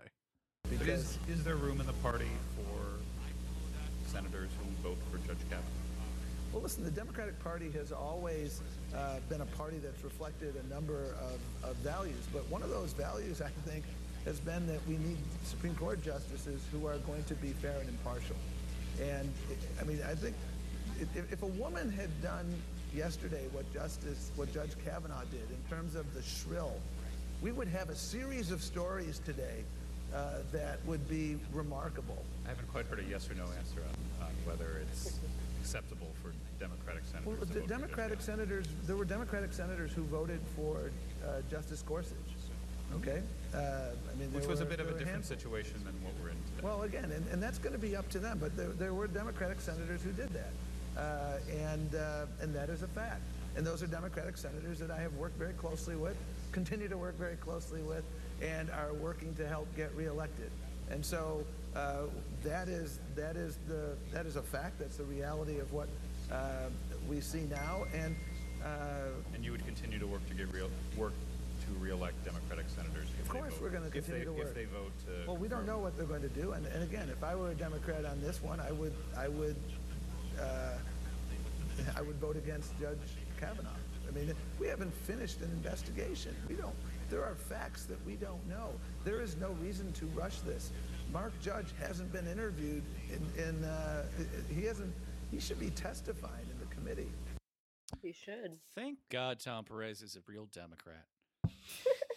Because is, is there room in the party for senators who vote for Judge Kavanaugh? Well, listen, the Democratic Party has always uh, been a party that's reflected a number of, of values, but one of those values, I think, has been that we need Supreme Court justices who are going to be fair and impartial. And I mean, I think if, if a woman had done yesterday what Justice, what Judge Kavanaugh did in terms of the shrill, we would have a series of stories today uh, that would be remarkable. I haven't quite heard a yes or no answer on, on whether it's acceptable for Democratic senators Well, the Democratic senators, there were Democratic senators who voted for uh, Justice Gorsuch. Okay, uh, I mean, Which was a bit of a different handful. situation than what we're in today. Well, again, and, and that's going to be up to them. But there, there were Democratic senators who did that, uh, and uh, and that is a fact. And those are Democratic senators that I have worked very closely with, continue to work very closely with, and are working to help get reelected. And so uh, that is that is the that is a fact. That's the reality of what uh, we see now. And uh, And you would continue to work to get real, work to reelect Democratic senators? if Of they course vote- we're gonna if continue they- to work. If they vote to. well, we don't know what they're going to do. And, and again, if I were a Democrat on this one, I would I would uh, I would vote against Judge Kavanaugh. I mean, we haven't finished an investigation. We don't. There are facts that we don't know. There is no reason to rush this. Mark Judge hasn't been interviewed in, in uh, he hasn't. He should be testifying in the committee. He should. Thank God Tom Perez is a real Democrat.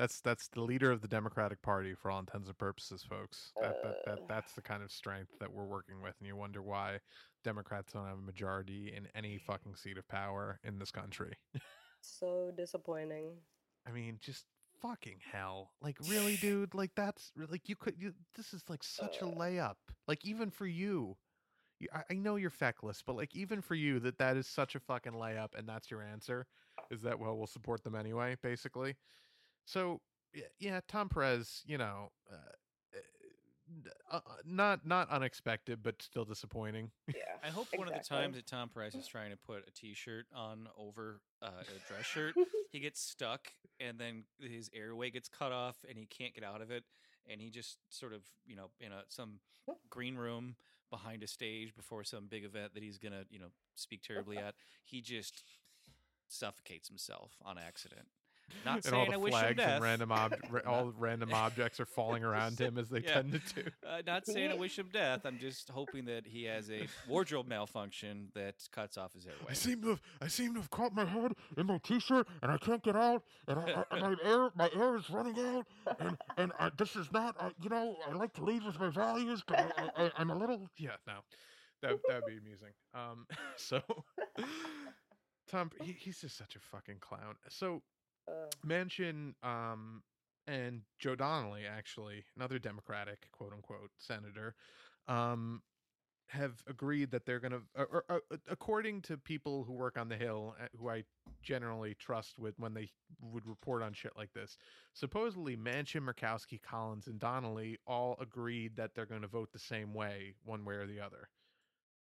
That's that's the leader of the Democratic Party for all intents and purposes, folks. That, that, Uh. that that's the kind of strength that we're working with, and you wonder why Democrats don't have a majority in any fucking seat of power in this country. So disappointing. I mean, just fucking hell. Like really, dude? Like that's like you could you, this is like such a Uh. layup. Like even for you. you I, I know you're feckless, but like even for you that that is such a fucking layup and that's your answer is that well we'll support them anyway, basically. So yeah, Tom Perez, you know, uh, uh, uh, not not unexpected, but still disappointing. Yeah. I hope one of the times that Tom Perez is trying to put a T-shirt on over uh, a dress shirt, he gets stuck, and then his airway gets cut off, and he can't get out of it, and he just sort of, you know, in a some green room behind a stage before some big event that he's gonna, you know, speak terribly at, he just suffocates himself on accident. Not and all the I wish him flags death. and random ob- all random objects are falling around him as they Yeah. tend to do. Uh, not saying I wish him death. I'm just hoping that he has a wardrobe malfunction that cuts off his airway. I seem to have I seem to have caught my head in my t-shirt and I can't get out and, I, I, my air my air is running out and and I, this is not I, you know I like to lead with my values but I, I, I'm a little yeah no that that'd be amusing um so Tom he, he's just such a fucking clown so Uh, Manchin um, and Joe Donnelly, actually, another Democratic quote unquote senator, um, have agreed that they're going to, or, uh, according to people who work on the Hill, uh, who I generally trust with when they would report on shit like this, supposedly Manchin, Murkowski, Collins, and Donnelly all agreed that they're going to vote the same way, one way or the other.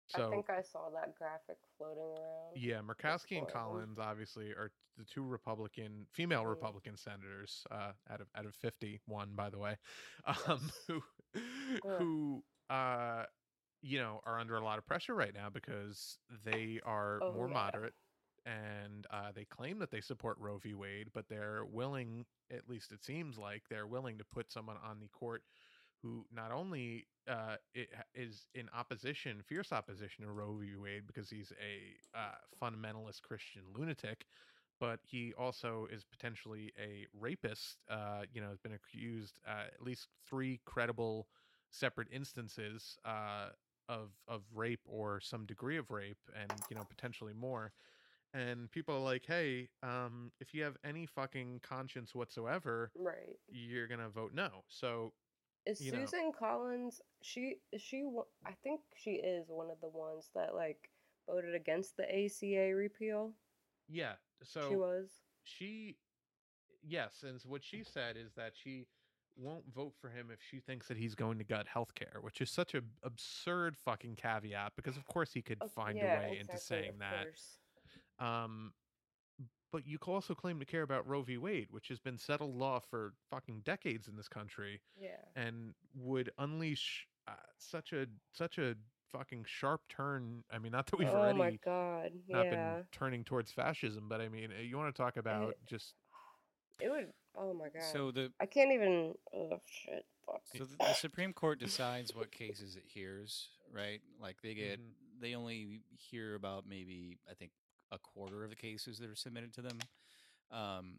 So I think I saw that graphic floating around. yeah, Murkowski and four of 'em. Collins obviously are the two Republican female Mhm. Republican senators uh, out of out of fifty one, by the way, um, who who uh, you know are under a lot of pressure right now because they are Oh, more yeah. moderate and uh, they claim that they support Roe v. Wade, but they're willing, at least it seems like, they're willing to put someone on the court who not only uh, is in opposition, fierce opposition to Roe v. Wade because he's a uh, fundamentalist Christian lunatic, but he also is potentially a rapist. Uh, you know, has been accused uh, at least three credible, separate instances uh, of of rape or some degree of rape, and you know potentially more. And people are like, "Hey, um, if you have any fucking conscience whatsoever, Right. you're gonna vote no." So Is you know. Susan Collins? She is she? I think she is one of the ones that like voted against the ACA repeal. yeah, so she was. she yes and what she said is that she won't vote for him if she thinks that he's going to gut health care which is such a absurd fucking caveat because of course he could find yeah, a way into saying that course. um but you can also claim to care about Roe v. Wade, which has been settled law for fucking decades in this country, Yeah. and would unleash uh, such a such a fucking sharp turn. I mean, not that we've oh already my god. not yeah. been turning towards fascism, but I mean, uh, you want to talk about just It would. Oh my god. So the I can't even. Oh shit. Fuck. So the, the Supreme Court decides what cases it hears, right? Like they get, Mhm. they only hear about maybe I think a quarter of the cases that are submitted to them. Um,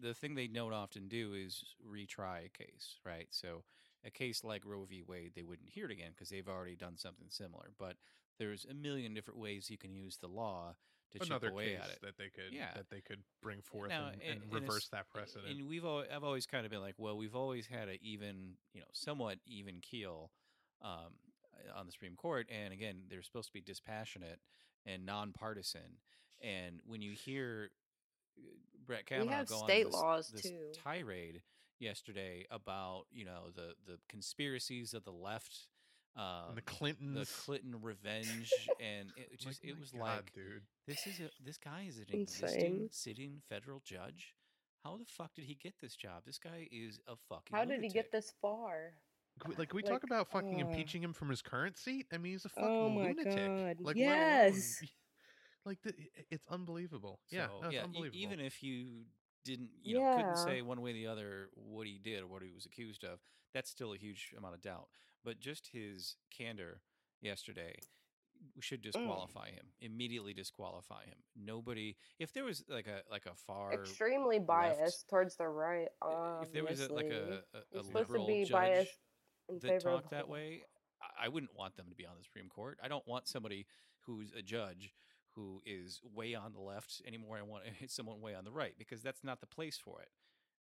the thing they don't often do is retry a case, right? So a case like Roe v. Wade, they wouldn't hear it again because they've already done something similar. But there's a million different ways you can use the law to another chip away case at it. that they could Yeah. that they could bring forth Now, and, and- and reverse that precedent. And we've al- I've always kind of been like, well, we've always had a even, you know, somewhat even keel um, on the Supreme Court, and again, they're supposed to be dispassionate and nonpartisan. And when you hear uh, Brett Kavanaugh have go state on this, laws, this too. tirade, yesterday about you know the the conspiracies of the left, um, the Clintons. the Clinton revenge, and it just Like, it was God, like dude. this is a this guy is an Insane. existing sitting federal judge. How the fuck did he get this job? This guy is a fucking. How did he get this far? Like, can we Like, talk about fucking uh, impeaching him from his current seat? I mean, he's a fucking Oh my lunatic. God, Like, alone- yes. Like, the, it's unbelievable. yeah, no, it's yeah. e- even if you didn't, you know, couldn't say one way or the other what he did or what he was accused of, that's still a huge amount of doubt. But just his candor yesterday should Mm. disqualify him. Immediately disqualify him. Nobody. If there was like a like a far Extremely left- biased towards the right. if there was a, like a, a, a He's supposed to liberal be judge biased in that talked that way, I- I wouldn't want them to be on the Supreme Court. I don't want somebody who's a judge who is way on the left anymore. I want someone way on the right because that's not the place for it,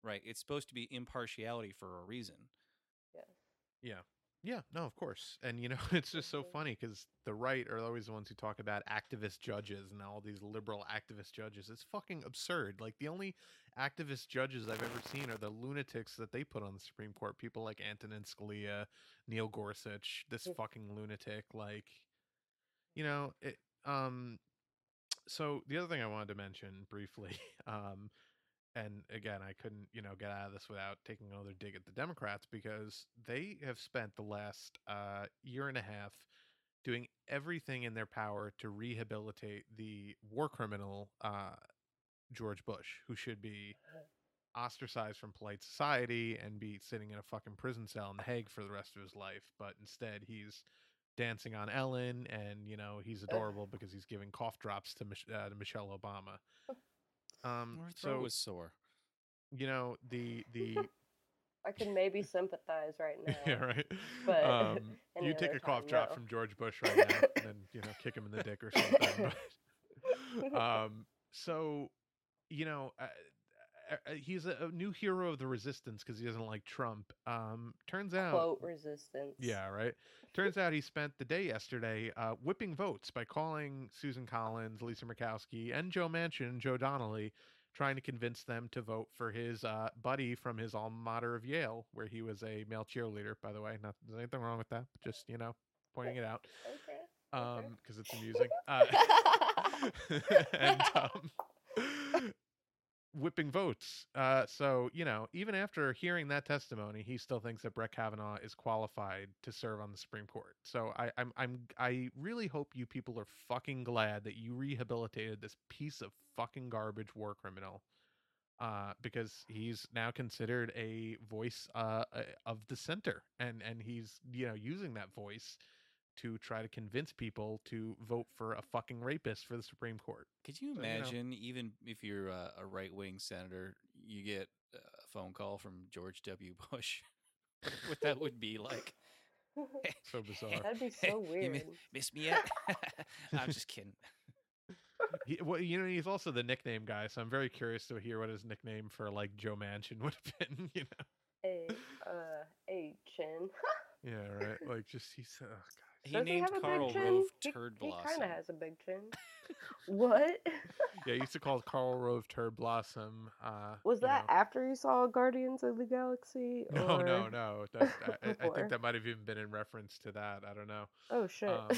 right? It's supposed to be impartiality for a reason. Yes. Yeah. Yeah, no, of course. And you know, it's just so funny because the right are always the ones who talk about activist judges and all these liberal activist judges. It's fucking absurd. Like the only activist judges I've ever seen are the lunatics that they put on the Supreme Court. People like Antonin Scalia, Neil Gorsuch, this fucking lunatic. Like, you know, it. Um, so the other thing I wanted to mention briefly, um, and again, I couldn't, you know, get out of this without taking another dig at the Democrats because they have spent the last uh, year and a half doing everything in their power to rehabilitate the war criminal uh, George Bush, who should be ostracized from polite society and be sitting in a fucking prison cell in The Hague for the rest of his life. But instead, he's dancing on Ellen, and you know he's adorable because he's giving cough drops to, Mich- uh, to Michelle Obama. Um, Her throat so was sore. you know the the I can maybe sympathize right now. yeah right. but um, you take other a cough time, drop no. from George Bush right now, and then you know kick him in the dick or something. But, um, so you know. Uh, he's a, new hero of the resistance because he doesn't like Trump. Um, turns out, Quote resistance. yeah, right. Turns out he spent the day yesterday uh, whipping votes by calling Susan Collins, Lisa Murkowski, and Joe Manchin Joe Donnelly, trying to convince them to vote for his uh, buddy from his alma mater of Yale, where he was a male cheerleader. By the way, not there's anything wrong with that. Just you know, pointing it out Okay. um, because it's amusing. Uh, and um, whipping votes. Uh, so you know, even after hearing that testimony, he still thinks that Brett Kavanaugh is qualified to serve on the Supreme Court. So I, I'm, I'm, I really hope you people are fucking glad that you rehabilitated this piece of fucking garbage war criminal. Uh, because he's now considered a voice uh, of the center, and and he's you know using that voice to try to convince people to vote for a fucking rapist for the Supreme Court. Could you So, you know- imagine, even if you're a, a right wing senator, you get a phone call from George W. Bush? what that would be like? So bizarre. That'd be Hey, so you mi- weird. miss me yet? I'm just kidding. He, well, you know, he's also the nickname guy, so I'm very curious to hear what his nickname for like Joe Manchin would have been. You know? A uh a chin. Yeah, right. Like just he's oh god. He Does named big Karl? Rove He- Turd He kind of has a big chin. what? Yeah, he used to call it Karl Rove Turd Blossom. Uh, Was that know. after you saw Guardians of the Galaxy? No, or... no, no. That, I, I- think that might have even been in reference to that. I don't know. Oh shit. Um,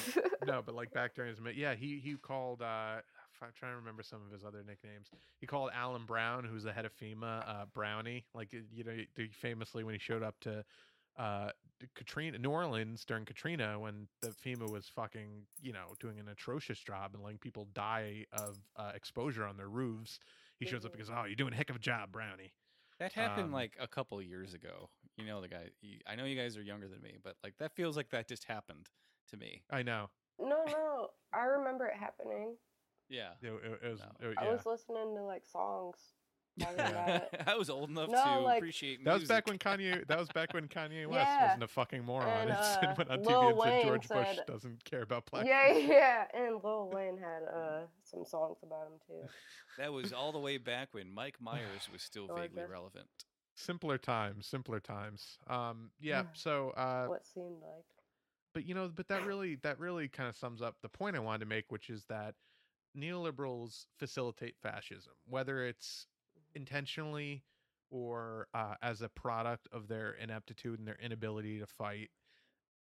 no, but like back during his yeah, he he called. uh I'm trying to remember some of his other nicknames. He called Alan Brown, who's the head of FEMA, uh, Brownie. Like you know, he famously when he showed up to uh Katrina, New Orleans during Katrina, when the FEMA was fucking you know doing an atrocious job and letting people die of uh, exposure on their roofs. He shows up and goes, "Oh, you're doing a heck of a job, Brownie." That happened Um, like a couple years ago. You know the guy. You, I know you guys are younger than me, but like that feels like that just happened to me. I know. no, no. I remember it happening. Yeah. It, it- it was. No. it- I was listening to like songs. Talking Yeah. about it. I was old enough No, to like- appreciate That was back when Kanye. That was back when Kanye West Yeah. wasn't a fucking moron. And, and uh, went on Lil TV and said Wayne George Bush doesn't care about black. Yeah, people." yeah. And Lil Wayne had uh some songs about him too. That was all the way back when Mike Myers was still Oh, vaguely guess. relevant. Simpler times, simpler times. Um, yeah. Yeah. So, uh, what seemed like. but you know, but that really, that really kind of sums up the point I wanted to make, which is that neoliberals facilitate fascism, whether it's intentionally or uh, as a product of their ineptitude and their inability to fight.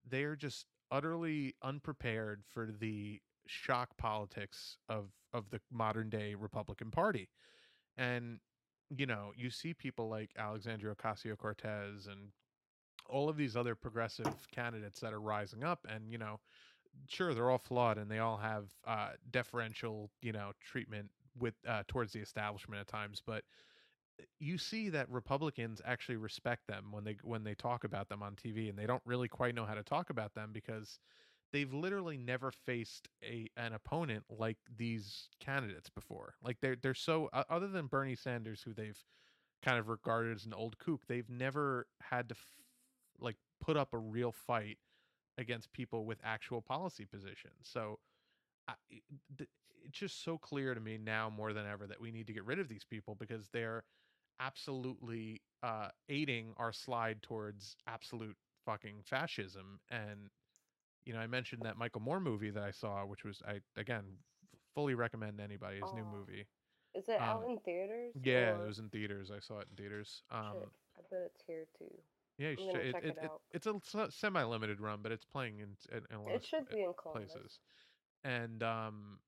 They're just utterly unprepared for the shock politics of of the modern day Republican Party. And you know, you see people like Alexandria Ocasio Cortez and all of these other progressive candidates that are rising up and you know sure they're all flawed and they all have uh deferential you know treatment with uh towards the establishment at times but uh, you see that republicans actually respect them when they when they talk about them on tv and they don't really quite know how to talk about them because they've literally never faced a an opponent like these candidates before like they're they're so other than bernie sanders who they've kind of regarded as an old kook they've never had to f- like put up a real fight against people with actual policy positions. So I, it's just so clear to me now more than ever that we need to get rid of these people because they're absolutely uh, aiding our slide towards absolute fucking fascism. And you know, I mentioned that Michael Moore movie that I saw, which was I again f- fully recommend anybody his new Oh, movie. Is it out Um, in theaters? Yeah, or- it was in theaters. I saw it in theaters. Um, Shit, I bet it's here too. yeah, you should check- it, it, it it- it's a semi-limited run, but it's playing in, in, in a lot of It should s- be in Columbus. places. And um,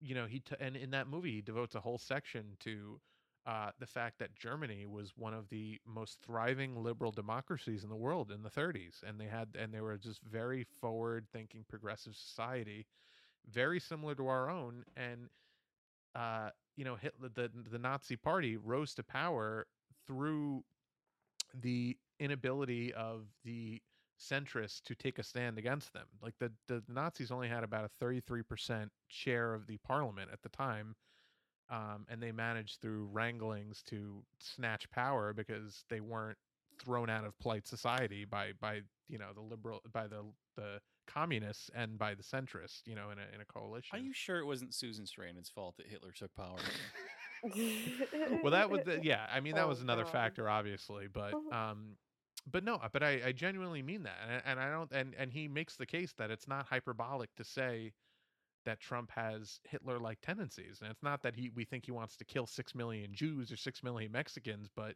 you know, he t- and in that movie he devotes a whole section to uh, the fact that Germany was one of the most thriving liberal democracies in the world in the 30s, and they had and they were just very forward-thinking, progressive society, very similar to our own, and uh, you know, Hitler, the the Nazi Party rose to power through the inability of the centrists to take a stand against them. Like the the Nazis only had about a 33% share of the parliament at the time. Um, and they managed through wranglings to snatch power because they weren't thrown out of polite society by by you know the liberal by the the communists and by the centrists you know in a in a coalition Are you sure it wasn't Susan Sarandon's fault that Hitler took power? well that was the, yeah i mean that Oh, was another God. factor obviously but Mhm. um but no but i i genuinely mean that and, and i don't and and he makes the case that it's not hyperbolic to say that trump has hitler like tendencies and it's not that he we think he wants to kill six million jews or six million mexicans but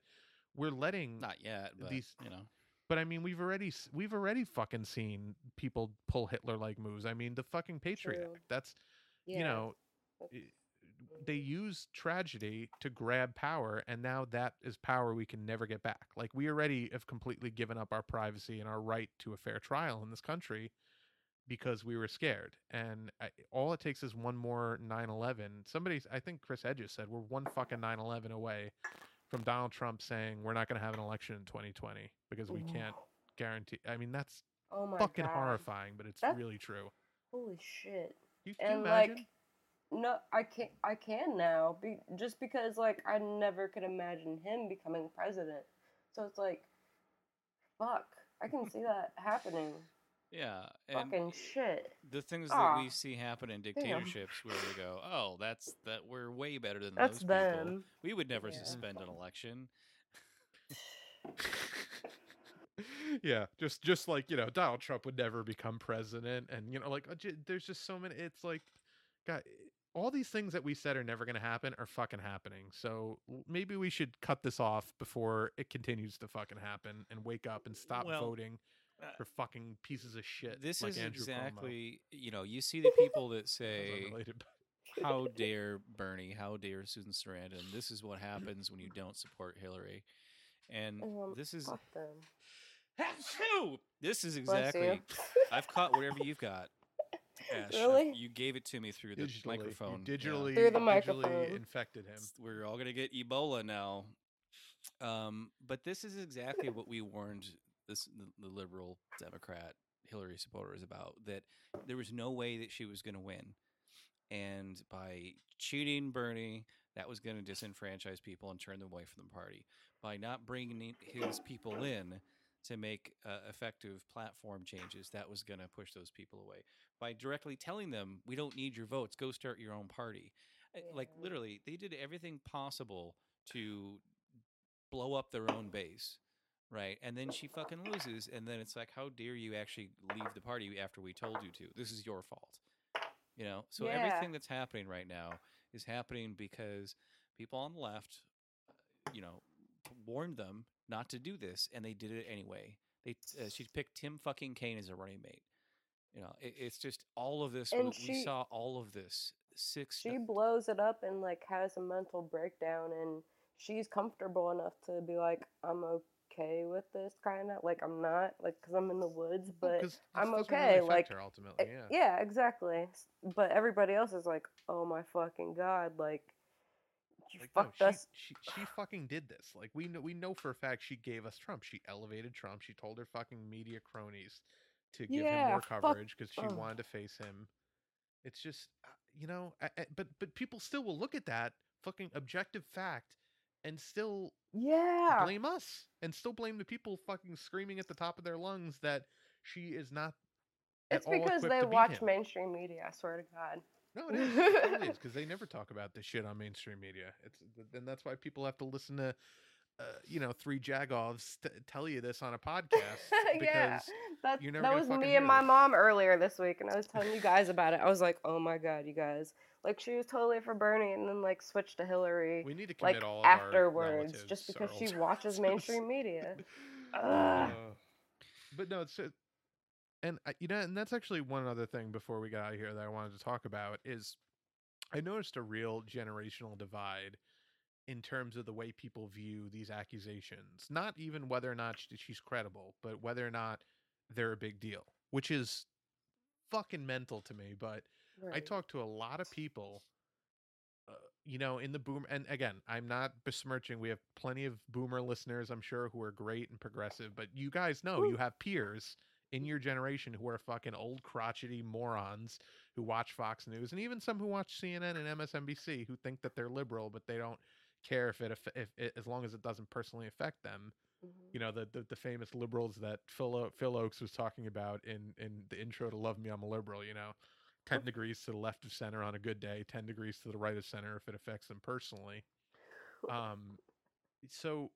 we're letting Not yet, but These- you know. but I mean, we've already we've already fucking seen people pull Hitler like moves. I mean, the fucking Patriot True. Act. That's yeah. you know, that's- i- they use tragedy to grab power, and now that is power we can never get back. Like we already have completely given up our privacy and our right to a fair trial in this country because we were scared. And I, all it takes is one more 9/11. Somebody, I think Chris Hedges said, we're one fucking 9/11 away from Donald Trump saying we're not going to have an election in 2020 because we can't guarantee. I mean, that's Oh my fucking God. horrifying, but it's That's- really true. Holy shit. You, and imagine? like no i can't i can now be, just because like i never could imagine him becoming president so it's like fuck i can see that happening Yeah, and fucking shit the things that we see happen in dictatorships where we go, oh, that's that we're way better than that's those people. them We would never Yeah. suspend an election. yeah, just just like you know, Donald Trump would never become president, and you know, like uh, there's just so many. It's like, God, all these things that we said are never going to happen are fucking happening. So maybe we should cut this off before it continues to fucking happen, and wake up and stop Well, voting uh, for fucking pieces of shit. This like is Andrew Cuomo. exactly, you know, you see the people that say, how dare Bernie, how dare Susan Sarandon, this is what happens when you don't support Hillary. And um, this is fuck them Achoo! this is exactly I've caught whatever you've got. Ash. Really? You gave it to me through the digitally, microphone. You yeah. digitally, Through the digitally microphone. infected him. We're all gonna get Ebola now. Um, but this is exactly what we warned this the, the liberal Democrat Hillary supporters about that there was no way that she was going to win, and by cheating Bernie, that was going to disenfranchise people and turn them away from the party. By not bringing his people in to make uh, effective platform changes, that was going to push those people away. By directly telling them, "We don't need your votes. Go start your own party." Uh, Like literally, they did everything possible to blow up their own base, right? And then she fucking loses, and then it's like, how dare you actually leave the party after we told you to? This is your fault, you know. So Yeah. everything that's happening right now is happening because people on the left, uh, you know, warned them not to do this, and they did it anyway. They uh, she picked Tim fucking Kaine as a running mate. You know, it, it's just all of this. And we, we saw all of this six. she blows it up and like has a mental breakdown and she's comfortable enough to be like i'm okay with this kind of like i'm not like because i'm in the woods but i'm okay really like her ultimately, eh, yeah. yeah exactly but everybody else is like oh my fucking god like you Like, no, fucked she, us she she fucking did this. Like we know we know for a fact she gave us Trump. She elevated Trump. She told her fucking media cronies to give him more coverage because she wanted to face him. It's just uh, you know, I, I- but but people still will look at that fucking objective fact and still yeah blame us and still blame the people fucking screaming at the top of their lungs that she is not. it's because they watch mainstream media i swear to god No, it is. It because they never talk about this shit on mainstream media. It's and that's why people have to listen to, uh, you know, three jagoffs t- tell you this on a podcast yeah that, that was me and my mom earlier this week and i was telling you guys about it i was like oh my god you guys like she was totally for bernie and then like switched to hillary we need to commit like all afterwards just because she watches mainstream media. Uh, but no, it's and you know, and that's actually one other thing before we got out of here that I wanted to talk about is I noticed a real generational divide in terms of the way people view these accusations. Not even whether or not she's credible, but whether or not they're a big deal, which is fucking mental to me. But I Right. talked to a lot of people, uh, you know, in the boom. And again, I'm not besmirching. We have plenty of boomer listeners, I'm sure, who are great and progressive. But you guys know you have peers in your generation who are fucking old crotchety morons who watch Fox News, and even some who watch CNN and MSNBC who think that they're liberal, but they don't care if it aff- if it, as long as it doesn't personally affect them Mhm. you know the, the the famous liberals that Phil O- Phil Ochs was talking about in in the intro to Love Me I'm a Liberal. You know, ten degrees to the left of center on a good day, ten degrees to the right of center if it affects them personally. Um, so,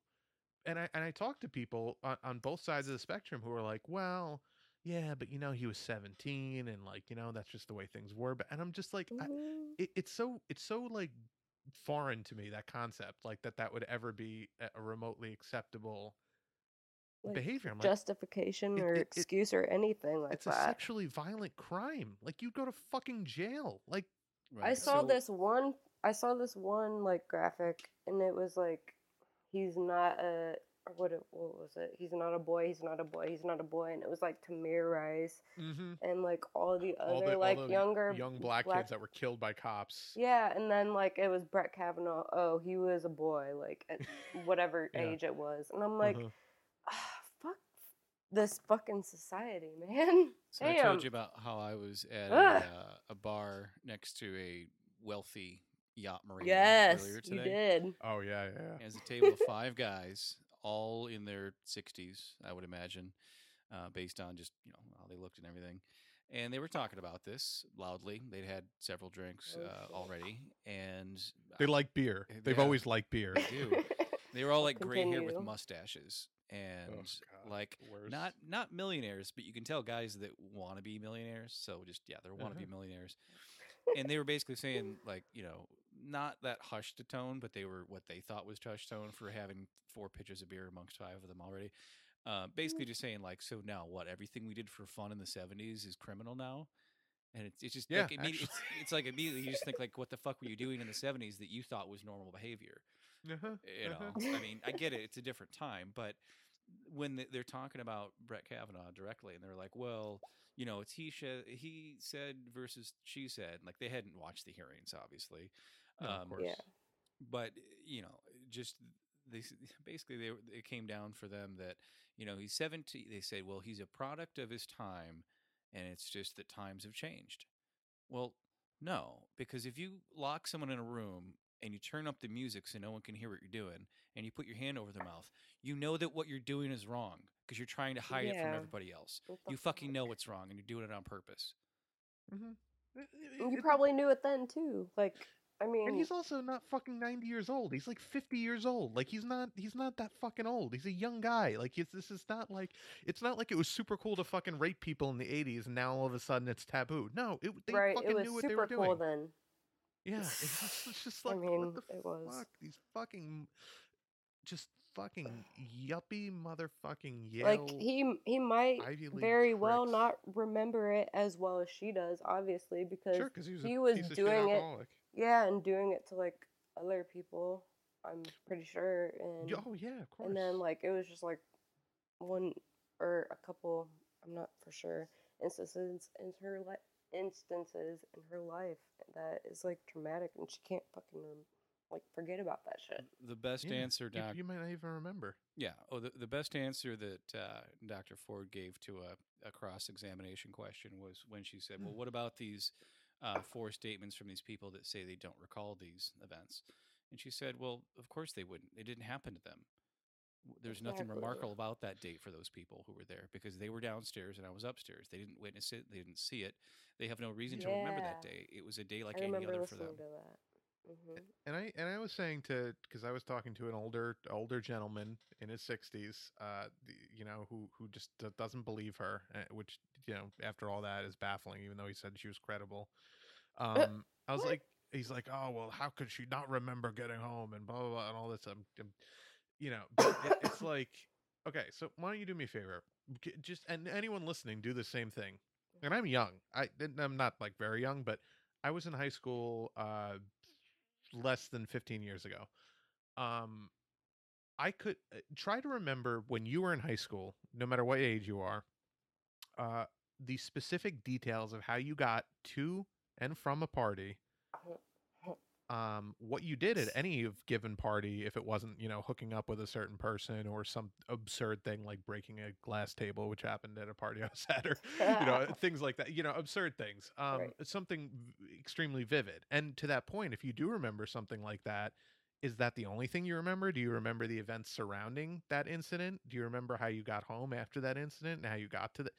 and I and I talked to people on, on both sides of the spectrum who are like, well. Yeah, but you know he was 17 and like, you know, that's just the way things were. But and I'm just like I, Mhm. it, it's so it's so like foreign to me that concept like that that would ever be a, a remotely acceptable Like, behavior i'm justification it- or it- it- excuse or anything like that. it's a sexually violent crime like you go to fucking jail like I saw So- this one. I saw this one like graphic, and it was like, he's not a what? It, what was it? He's not a boy. He's not a boy. He's not a boy. And it was like Tamir Rice mm-hmm. and like all the all other the, like all the younger young black, kids that were killed by cops Yeah, and then like it was Brett Kavanaugh. Oh, he was a boy, like at whatever Yeah. age it was, and I'm like, Uh-huh. ah, fuck this fucking society, man. So I told you about how I was at a, uh, a bar next to a wealthy yacht marina yes, earlier you did. oh yeah yeah As a table of five guys, all in their 60s, I would imagine, uh, based on just you know how they looked and everything. And they were talking about this loudly. They'd had several drinks Oh, uh, already, and they like beer Uh, they've yeah. always liked beer they do. They were all like gray hair with mustaches, and Oh, like worse. not not millionaires, but you can tell guys that want to be millionaires. So just yeah, they're want to Uh-huh. be millionaires. And they were basically saying like you know not that hushed a tone, but they were what they thought was hushed tone for having four pitchers of beer amongst five of them already. Uh, basically, just saying like, so now what? Everything we did for fun in the '70s is criminal now, and it's it's just Yeah, like it's, it's like immediately you just think like, what the fuck were you doing in the '70s that you thought was normal behavior? uh-huh, you uh-huh. know i mean i get it it's a different time but when they're talking about brett kavanaugh directly and they're like well you know it's he sh- he said versus she said like they hadn't watched the hearings obviously No, of um, course. Yeah. but you know just they basically they it came down for them that you know he's 17 they said well he's a product of his time and it's just that times have changed well no because if you lock someone in a room and you turn up the music so no one can hear what you're doing and you put your hand over their mouth you know that what you're doing is wrong because you're trying to hide it from everybody else What you fucking know what's wrong and you're doing it on purpose Mhm. It- it- And you probably knew it then too. Like, I mean, and he's also not fucking 90 years old he's like 50 years old like he's not he's not that fucking old he's a young guy like this is not like it's not like it was super cool to fucking rape people in the 80s and now all of a sudden it's taboo no it they right? fucking It was knew what they were super cool doing then. yeah it's just, it's just I like mean, what the it was. fuck these fucking just fucking yuppie motherfucking Yale. like he he might very well not remember it as well as she does, obviously, because sure, he was, he was piece of shit doing it. Yeah, and doing it to like other people. I'm pretty sure, and Oh yeah, of course. and then like it was just like one or a couple. I'm not for sure instances in her li- instances in her life that is like traumatic, and she can't fucking like forget about that shit. The best Yeah, answer, you, Doc. you might not even remember. Yeah. Oh, the, the best answer that uh, Dr. Ford gave to a, a cross examination question was when she said, Well, what about these uh, four statements from these people that say they don't recall these events? And she said, Well, of course they wouldn't. It didn't happen to them. There's nothing remarkable about that date for those people who were there because they were downstairs and I was upstairs. They didn't witness it, they didn't see it. They have no reason to remember that day. It was a day like I any other for them. To that. hmm And I and I was saying to because I was talking to an older older gentleman in his sixties, uh, you know, who who just doesn't believe her, uh, which you know, after all that is baffling. Even though he said she was credible, um, I was what? like, he's like, oh well, how could she not remember getting home and blah blah blah and all this. Um, um, you know, but it, it's like, okay, so why don't you do me a favor? Just and anyone listening, do the same thing. And I'm young. I I'm not like very young, but I was in high school. Uh, less than 15 years ago. Um, I could uh, try to remember when you were in high school, no matter what age you are, uh, the specific details of how you got to and from a party. Um, what you did at any of given party, if it wasn't, you know, hooking up with a certain person or some absurd thing like breaking a glass table, which happened at a party I was at, or you know, things like that. You know, absurd things. Um, Right. something extremely vivid. And to that point, if you do remember something like that, is that the only thing you remember? Do you remember the events surrounding that incident? Do you remember how you got home after that incident and how you got to the?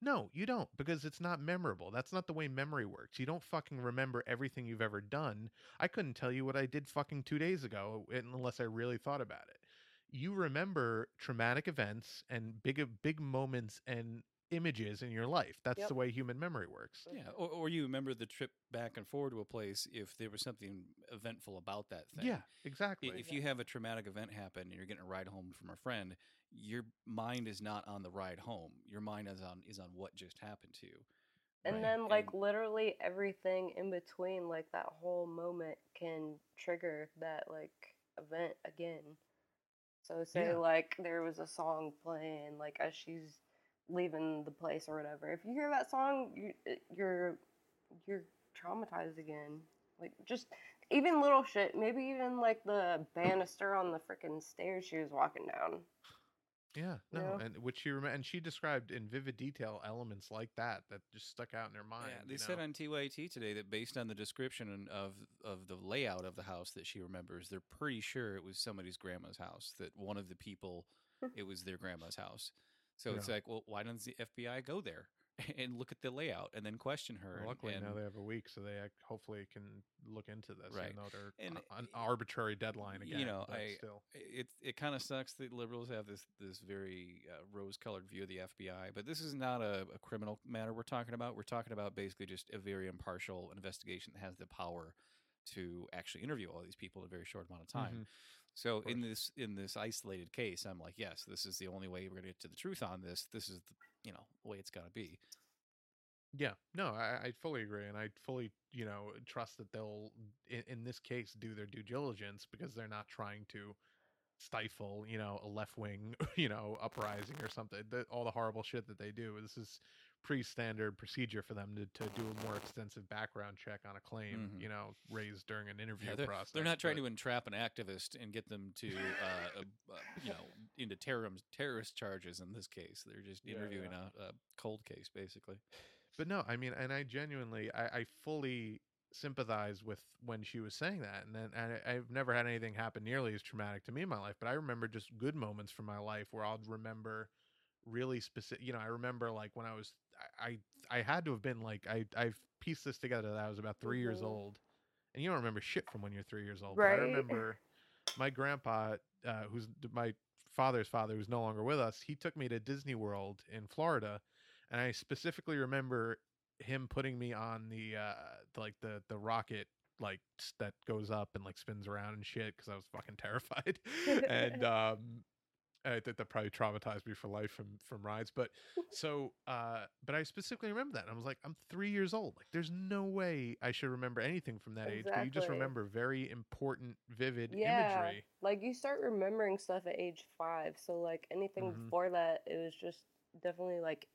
No, you don't because it's not memorable. That's not the way memory works. You don't fucking remember everything you've ever done. I couldn't tell you what I did fucking two days ago unless I really thought about it. You remember traumatic events and big big moments and images in your life. That's Yep. the way human memory works. Yeah, or, or you remember the trip back and forward to a place if there was something eventful about that thing. Yeah, exactly. If you have a traumatic event happen and you're getting a ride home from a friend, your mind is not on the ride home. Your mind is on is on what just happened to you. And Right. then like And- literally everything in between, like that whole moment can trigger that like event again. So say Yeah. like there was a song playing like as she's leaving the place or whatever. If you hear that song, you you're you're traumatized again. Like just even little shit, maybe even like the banister on the freaking stairs she was walking down. Yeah, no, know? and which she rem- and she described in vivid detail elements like that that just stuck out in her mind. Yeah, they you said on TYT today that based on the description of of the layout of the house that she remembers, they're pretty sure it was somebody's grandma's house. That one of the people, it was their grandma's house. So it's like, well, why doesn't the FBI go there and look at the layout and then question her? Well, and- luckily now they have a week, so they hopefully can look into this. Right. Even though they're And an arbitrary deadline again. you know, I- still. it it kind of sucks that liberals have this this very uh, rose colored view of the FBI, but this is not a, a criminal matter we're talking about. We're talking about basically just a very impartial investigation that has the power to actually interview all these people in a very short amount of time. Mhm. So in this in this isolated case, I'm like, yes, this is the only way we're gonna get to the truth on this. This is the you know the way it's got to be. Yeah, no, I, I fully agree, and I fully, you know, trust that they'll, in, in this case, do their due diligence because they're not trying to stifle, you know, a left wing, you know, uprising or something. The, all the horrible shit that they do. This is pre-standard procedure for them to, to do a more extensive background check on a claim, Mhm. you know, raised during an interview Yeah, they're, process. they're not trying but- to entrap an activist and get them to uh, uh, you know into terrorism terrorist charges. In this case, they're just interviewing yeah. A, a cold case, basically. but no i mean and i genuinely i, I fully sympathize with when she was saying that and then and i've never had anything happen nearly as traumatic to me in my life but i remember just good moments from my life where i'll remember really specific you know i remember like when i was i i, had to have been like i i've pieced this together that i was about 3 years Mhm. old and you don't remember shit from when you're three years old but i remember my grandpa uh, who's my father's father who's no longer with us he took me to disney world in florida and I specifically remember him putting me on the uh like the the rocket like that goes up and like spins around and shit because I was fucking terrified. and um, I think that probably traumatized me for life from from rides. But so, uh, but I specifically remember that. And I was like, I'm three years old. Like, there's no way I should remember anything from that age. But you just remember very important, vivid yeah, imagery. like you start remembering stuff at age five. So like anything Mhm. before that, it was just definitely like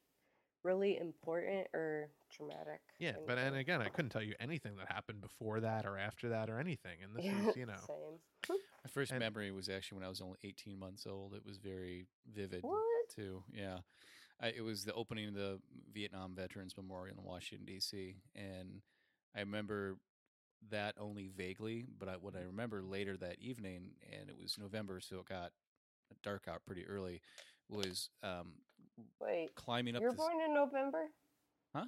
really important or traumatic. Yeah, but and again, I couldn't tell you anything that happened before that or after that or anything. And this Yeah, is, you know, same. My first And- memory was actually when I was only 18 months old. It was very vivid What? too. Yeah, I, it was the opening of the Vietnam Veterans Memorial in Washington D.C. and I remember that only vaguely. But I, what I remember later that evening, and it was November, so it got dark out pretty early, was um, Wait, climbing up. you were this, born in November? Huh?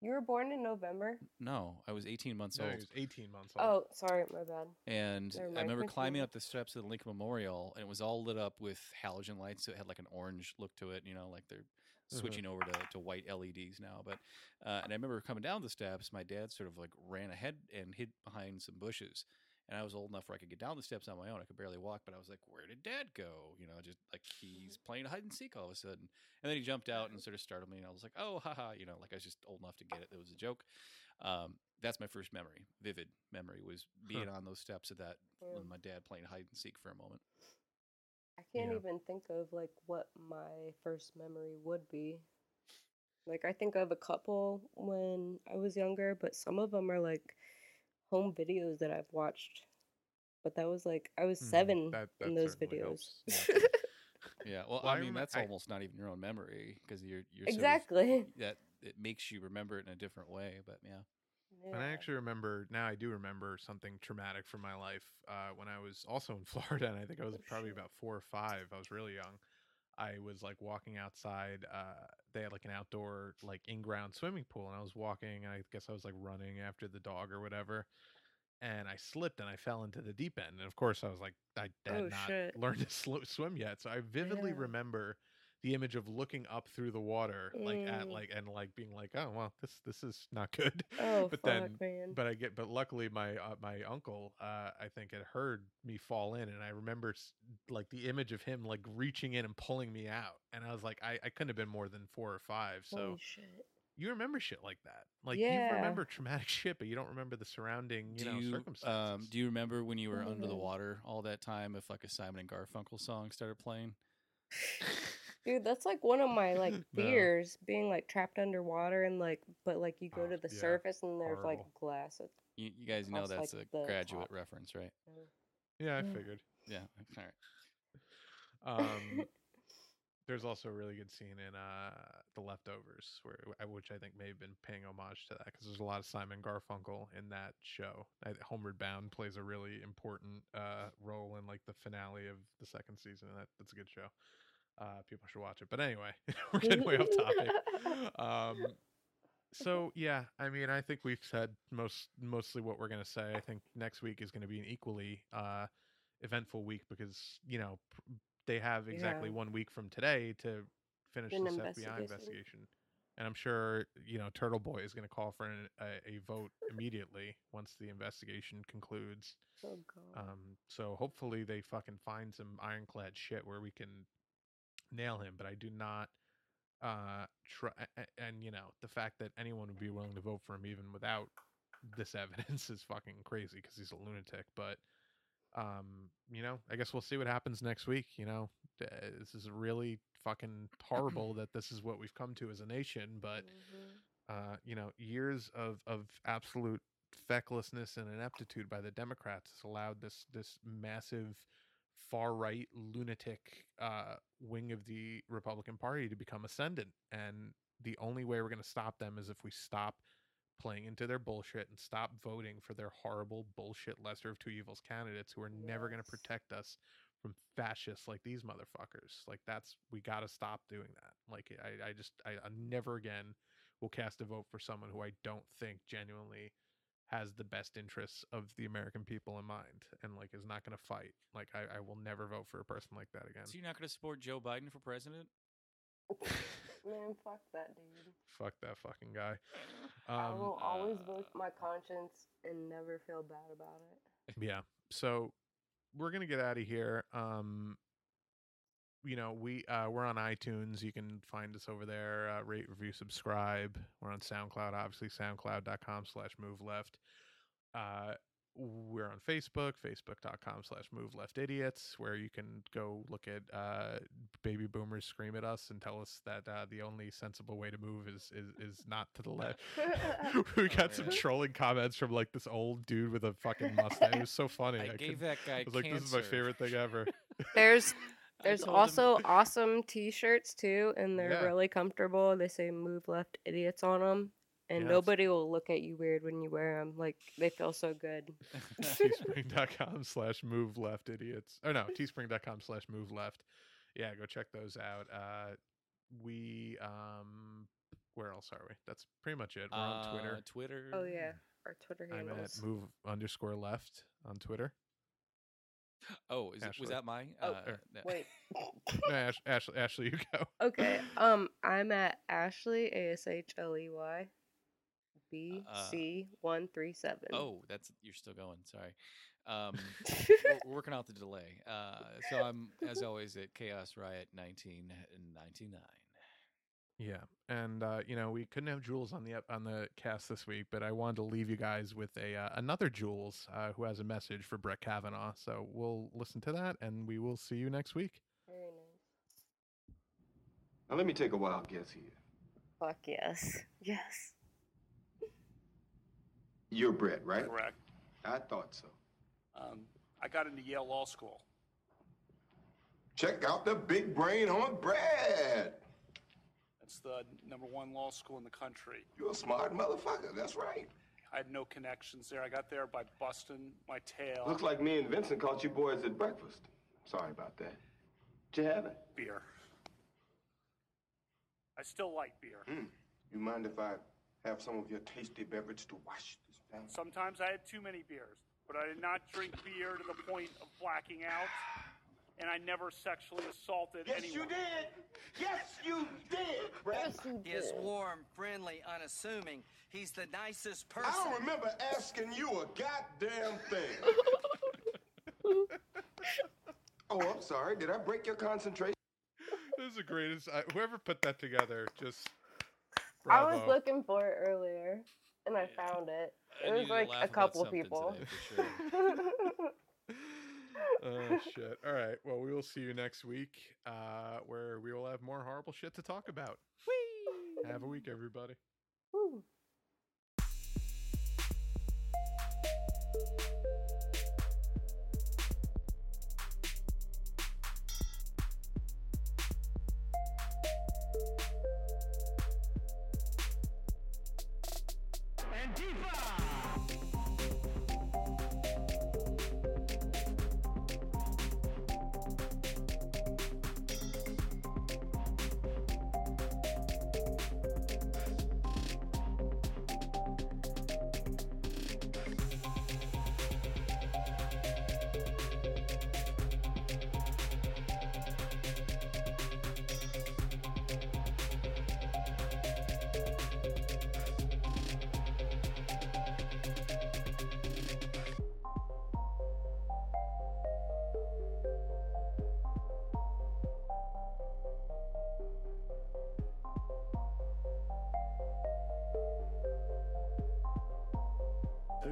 You were born in November? No, I was 18 months no, old. was 18 months old. Oh, sorry, my bad. And I remember climbing up the steps of the Lincoln Memorial, and it was all lit up with halogen lights. So it had like an orange look to it, you know, like they're Mhm. switching over to, to white LEDs now. But uh, and I remember coming down the steps, my dad sort of like ran ahead and hid behind some bushes. And I was old enough where I could get down the steps on my own. I could barely walk, but I was like, "Where did Dad go?" You know, just like he's playing hide and seek all of a sudden. And then he jumped out and sort of startled me, and I was like, "Oh, haha!" You know, like I was just old enough to get it. It was a joke. Um, that's my first memory, vivid memory, was being on those steps of that Yeah. with my dad playing hide and seek for a moment. I can't Yeah. even think of like what my first memory would be. Like I think of a couple when I was younger, but some of them are like home videos that I've watched. But that was like I was Mhm, seven that- that in those videos. Yeah, well, Well, I I mean, remem- that's I- almost not even your own memory because you're you're sort of- exactly. that it makes you remember it in a different way. But yeah, And I actually remember now. I do remember something traumatic from my life uh, when I was also in Florida, and I think I was Oh, probably shit. about four or five. I was really young. I was like walking outside. Uh, they had like an outdoor, like in-ground swimming pool, and I was walking. And I guess I was like running after the dog or whatever, and I slipped and I fell into the deep end. And of course, I was like, I had Oh, not shit. learned to sl- swim yet, so I vividly Yeah. remember the image of looking up through the water, like at Mm. like and like being like, oh well, this this is not good. Oh but fuck, then man. but I get, but luckily my uh, my uncle, uh, I think had heard me fall in, and I remember like the image of him like reaching in and pulling me out, and I was like, I, I couldn't have been more than four or five. So Holy shit. you remember shit like that, like Yeah. you remember traumatic shit, but you don't remember the surrounding, you do know, you circumstances. um, do you remember when you were Oh, under the water all that time? If like a Simon and Garfunkel song started playing, Dude, that's like one of my like No. being like trapped underwater and like but like you go Oh, to the yeah, surface and there's like glass at you, you guys know that's like, a graduate top. reference, right? yeah, I figured. Yeah. All right. Um, there's also a really good scene in uh The Leftovers, where which I think may have been paying homage to that because there's a lot of Simon Garfunkel in that show. I, Homeward Bound plays a really important uh role in like the finale of the second season. And that that's a good show. Uh, people should watch it. But anyway, we're getting way off topic. Um, so yeah, I mean, I think we've said most mostly what we're gonna say. I think next week is going to be an equally uh, eventful week because you know pr- they have exactly Yeah. one week from today to finish An this FBI investigation. investigation, and I'm sure you know Turtle Boy is going to call for an, a, a vote immediately once the investigation concludes. Oh god. Um, so hopefully they fucking find some ironclad shit where we can nail him. But I do not uh try and you know the fact that anyone would be willing to vote for him even without this evidence is fucking crazy because he's a lunatic. But um, you know, I guess we'll see what happens next week. You know, Uh, this is really fucking horrible that this is what we've come to as a nation, but Mhm. uh, you know, years of of absolute fecklessness and ineptitude by the Democrats has allowed this this massive far right lunatic uh, wing of the Republican Party to become ascendant, and the only way we're going to stop them is if we stop playing into their bullshit and stop voting for their horrible bullshit lesser of two evils candidates who are never going to protect us from fascists like these motherfuckers. Like that's we got to stop doing that. Like I, I just I, I never again will cast a vote for someone who I don't think genuinely has the best interests of the American people in mind and like is not going to fight. Like I, I will never vote for a person like that again. So you're not going to support Joe Biden for president? Man, fuck that dude. Fuck that fucking guy. I Um, will always uh, vote my conscience and never feel bad about it. yeah. So we're gonna get out of here. Um, you know, we uh, we're on iTunes. You can find us over there. Uh, rate, review, subscribe. We're on SoundCloud, obviously SoundCloud.com/slash Move Left. Uh, we're on Facebook, Facebook.com slash Move Left Idiots, where you can go look at uh, baby boomers scream at us and tell us that uh, the only sensible way to move is is, is not to the left. we got some trolling comments from like this old dude with a fucking mustache. It was so funny. I, I gave could- that guy I was like, this is my favorite thing ever. There's I there's told him- also awesome T-shirts too, and they're Yeah. really comfortable. They say "Move Left Idiots" on them, and Yes. nobody will look at you weird when you wear them. Like they feel so good. teespring.com slash move left idiots or no teespring.com slash move left yeah go check those out uh we um where else are we that's pretty much it we're on twitter Uh, Twitter. Oh yeah, our Twitter i'm at move underscore left on twitter Oh, is it, was that my? Oh, uh, er. Wait. no, Ash, ashley ashley you go Okay. Um, I'm at Ashley A S H L E Y B Uh, C one three seven. Oh, that's you're still going. Sorry. Um, we're, we're working out the delay. Uh, so I'm, as always, at Chaos Riot 1999. Yeah and uh you know we couldn't have jules on the on the cast this week but i wanted to leave you guys with a uh, another jules uh, who has a message for brett kavanaugh so we'll listen to that and we will see you next week Very nice. Now let me take a wild guess here. Fuck yes. Yes. You're Brett, right? Correct. I thought so. Um, I got into Yale Law School. Check out the big brain on Brad. That's the number one law school in the country. You're a smart motherfucker. That's right. I had no connections there. I got there by busting my tail. Looks like me and Vincent caught you boys at breakfast. Sorry about that. Did you have it? beer. I still like beer. Hmm. You mind if I have some of your tasty beverage to wash this down? Sometimes I had too many beers, but I did not drink beer to the point of blacking out, and I never sexually assaulted Yes, anyone. Yes, you did. Yes, you did, Brett. He is warm, friendly, unassuming. He's the nicest person. I don't remember asking you a goddamn thing. oh, I'm sorry. Did I break your concentration? This is the greatest. I, whoever put that together, just. I was looking for it earlier, and I found it. It needed was like a couple something people. today, for sure. oh shit! All right. Well, we will see you next week, uh, where we will have more horrible shit to talk about. Have a week, everybody. Woo.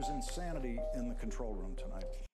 There's insanity in the control room tonight.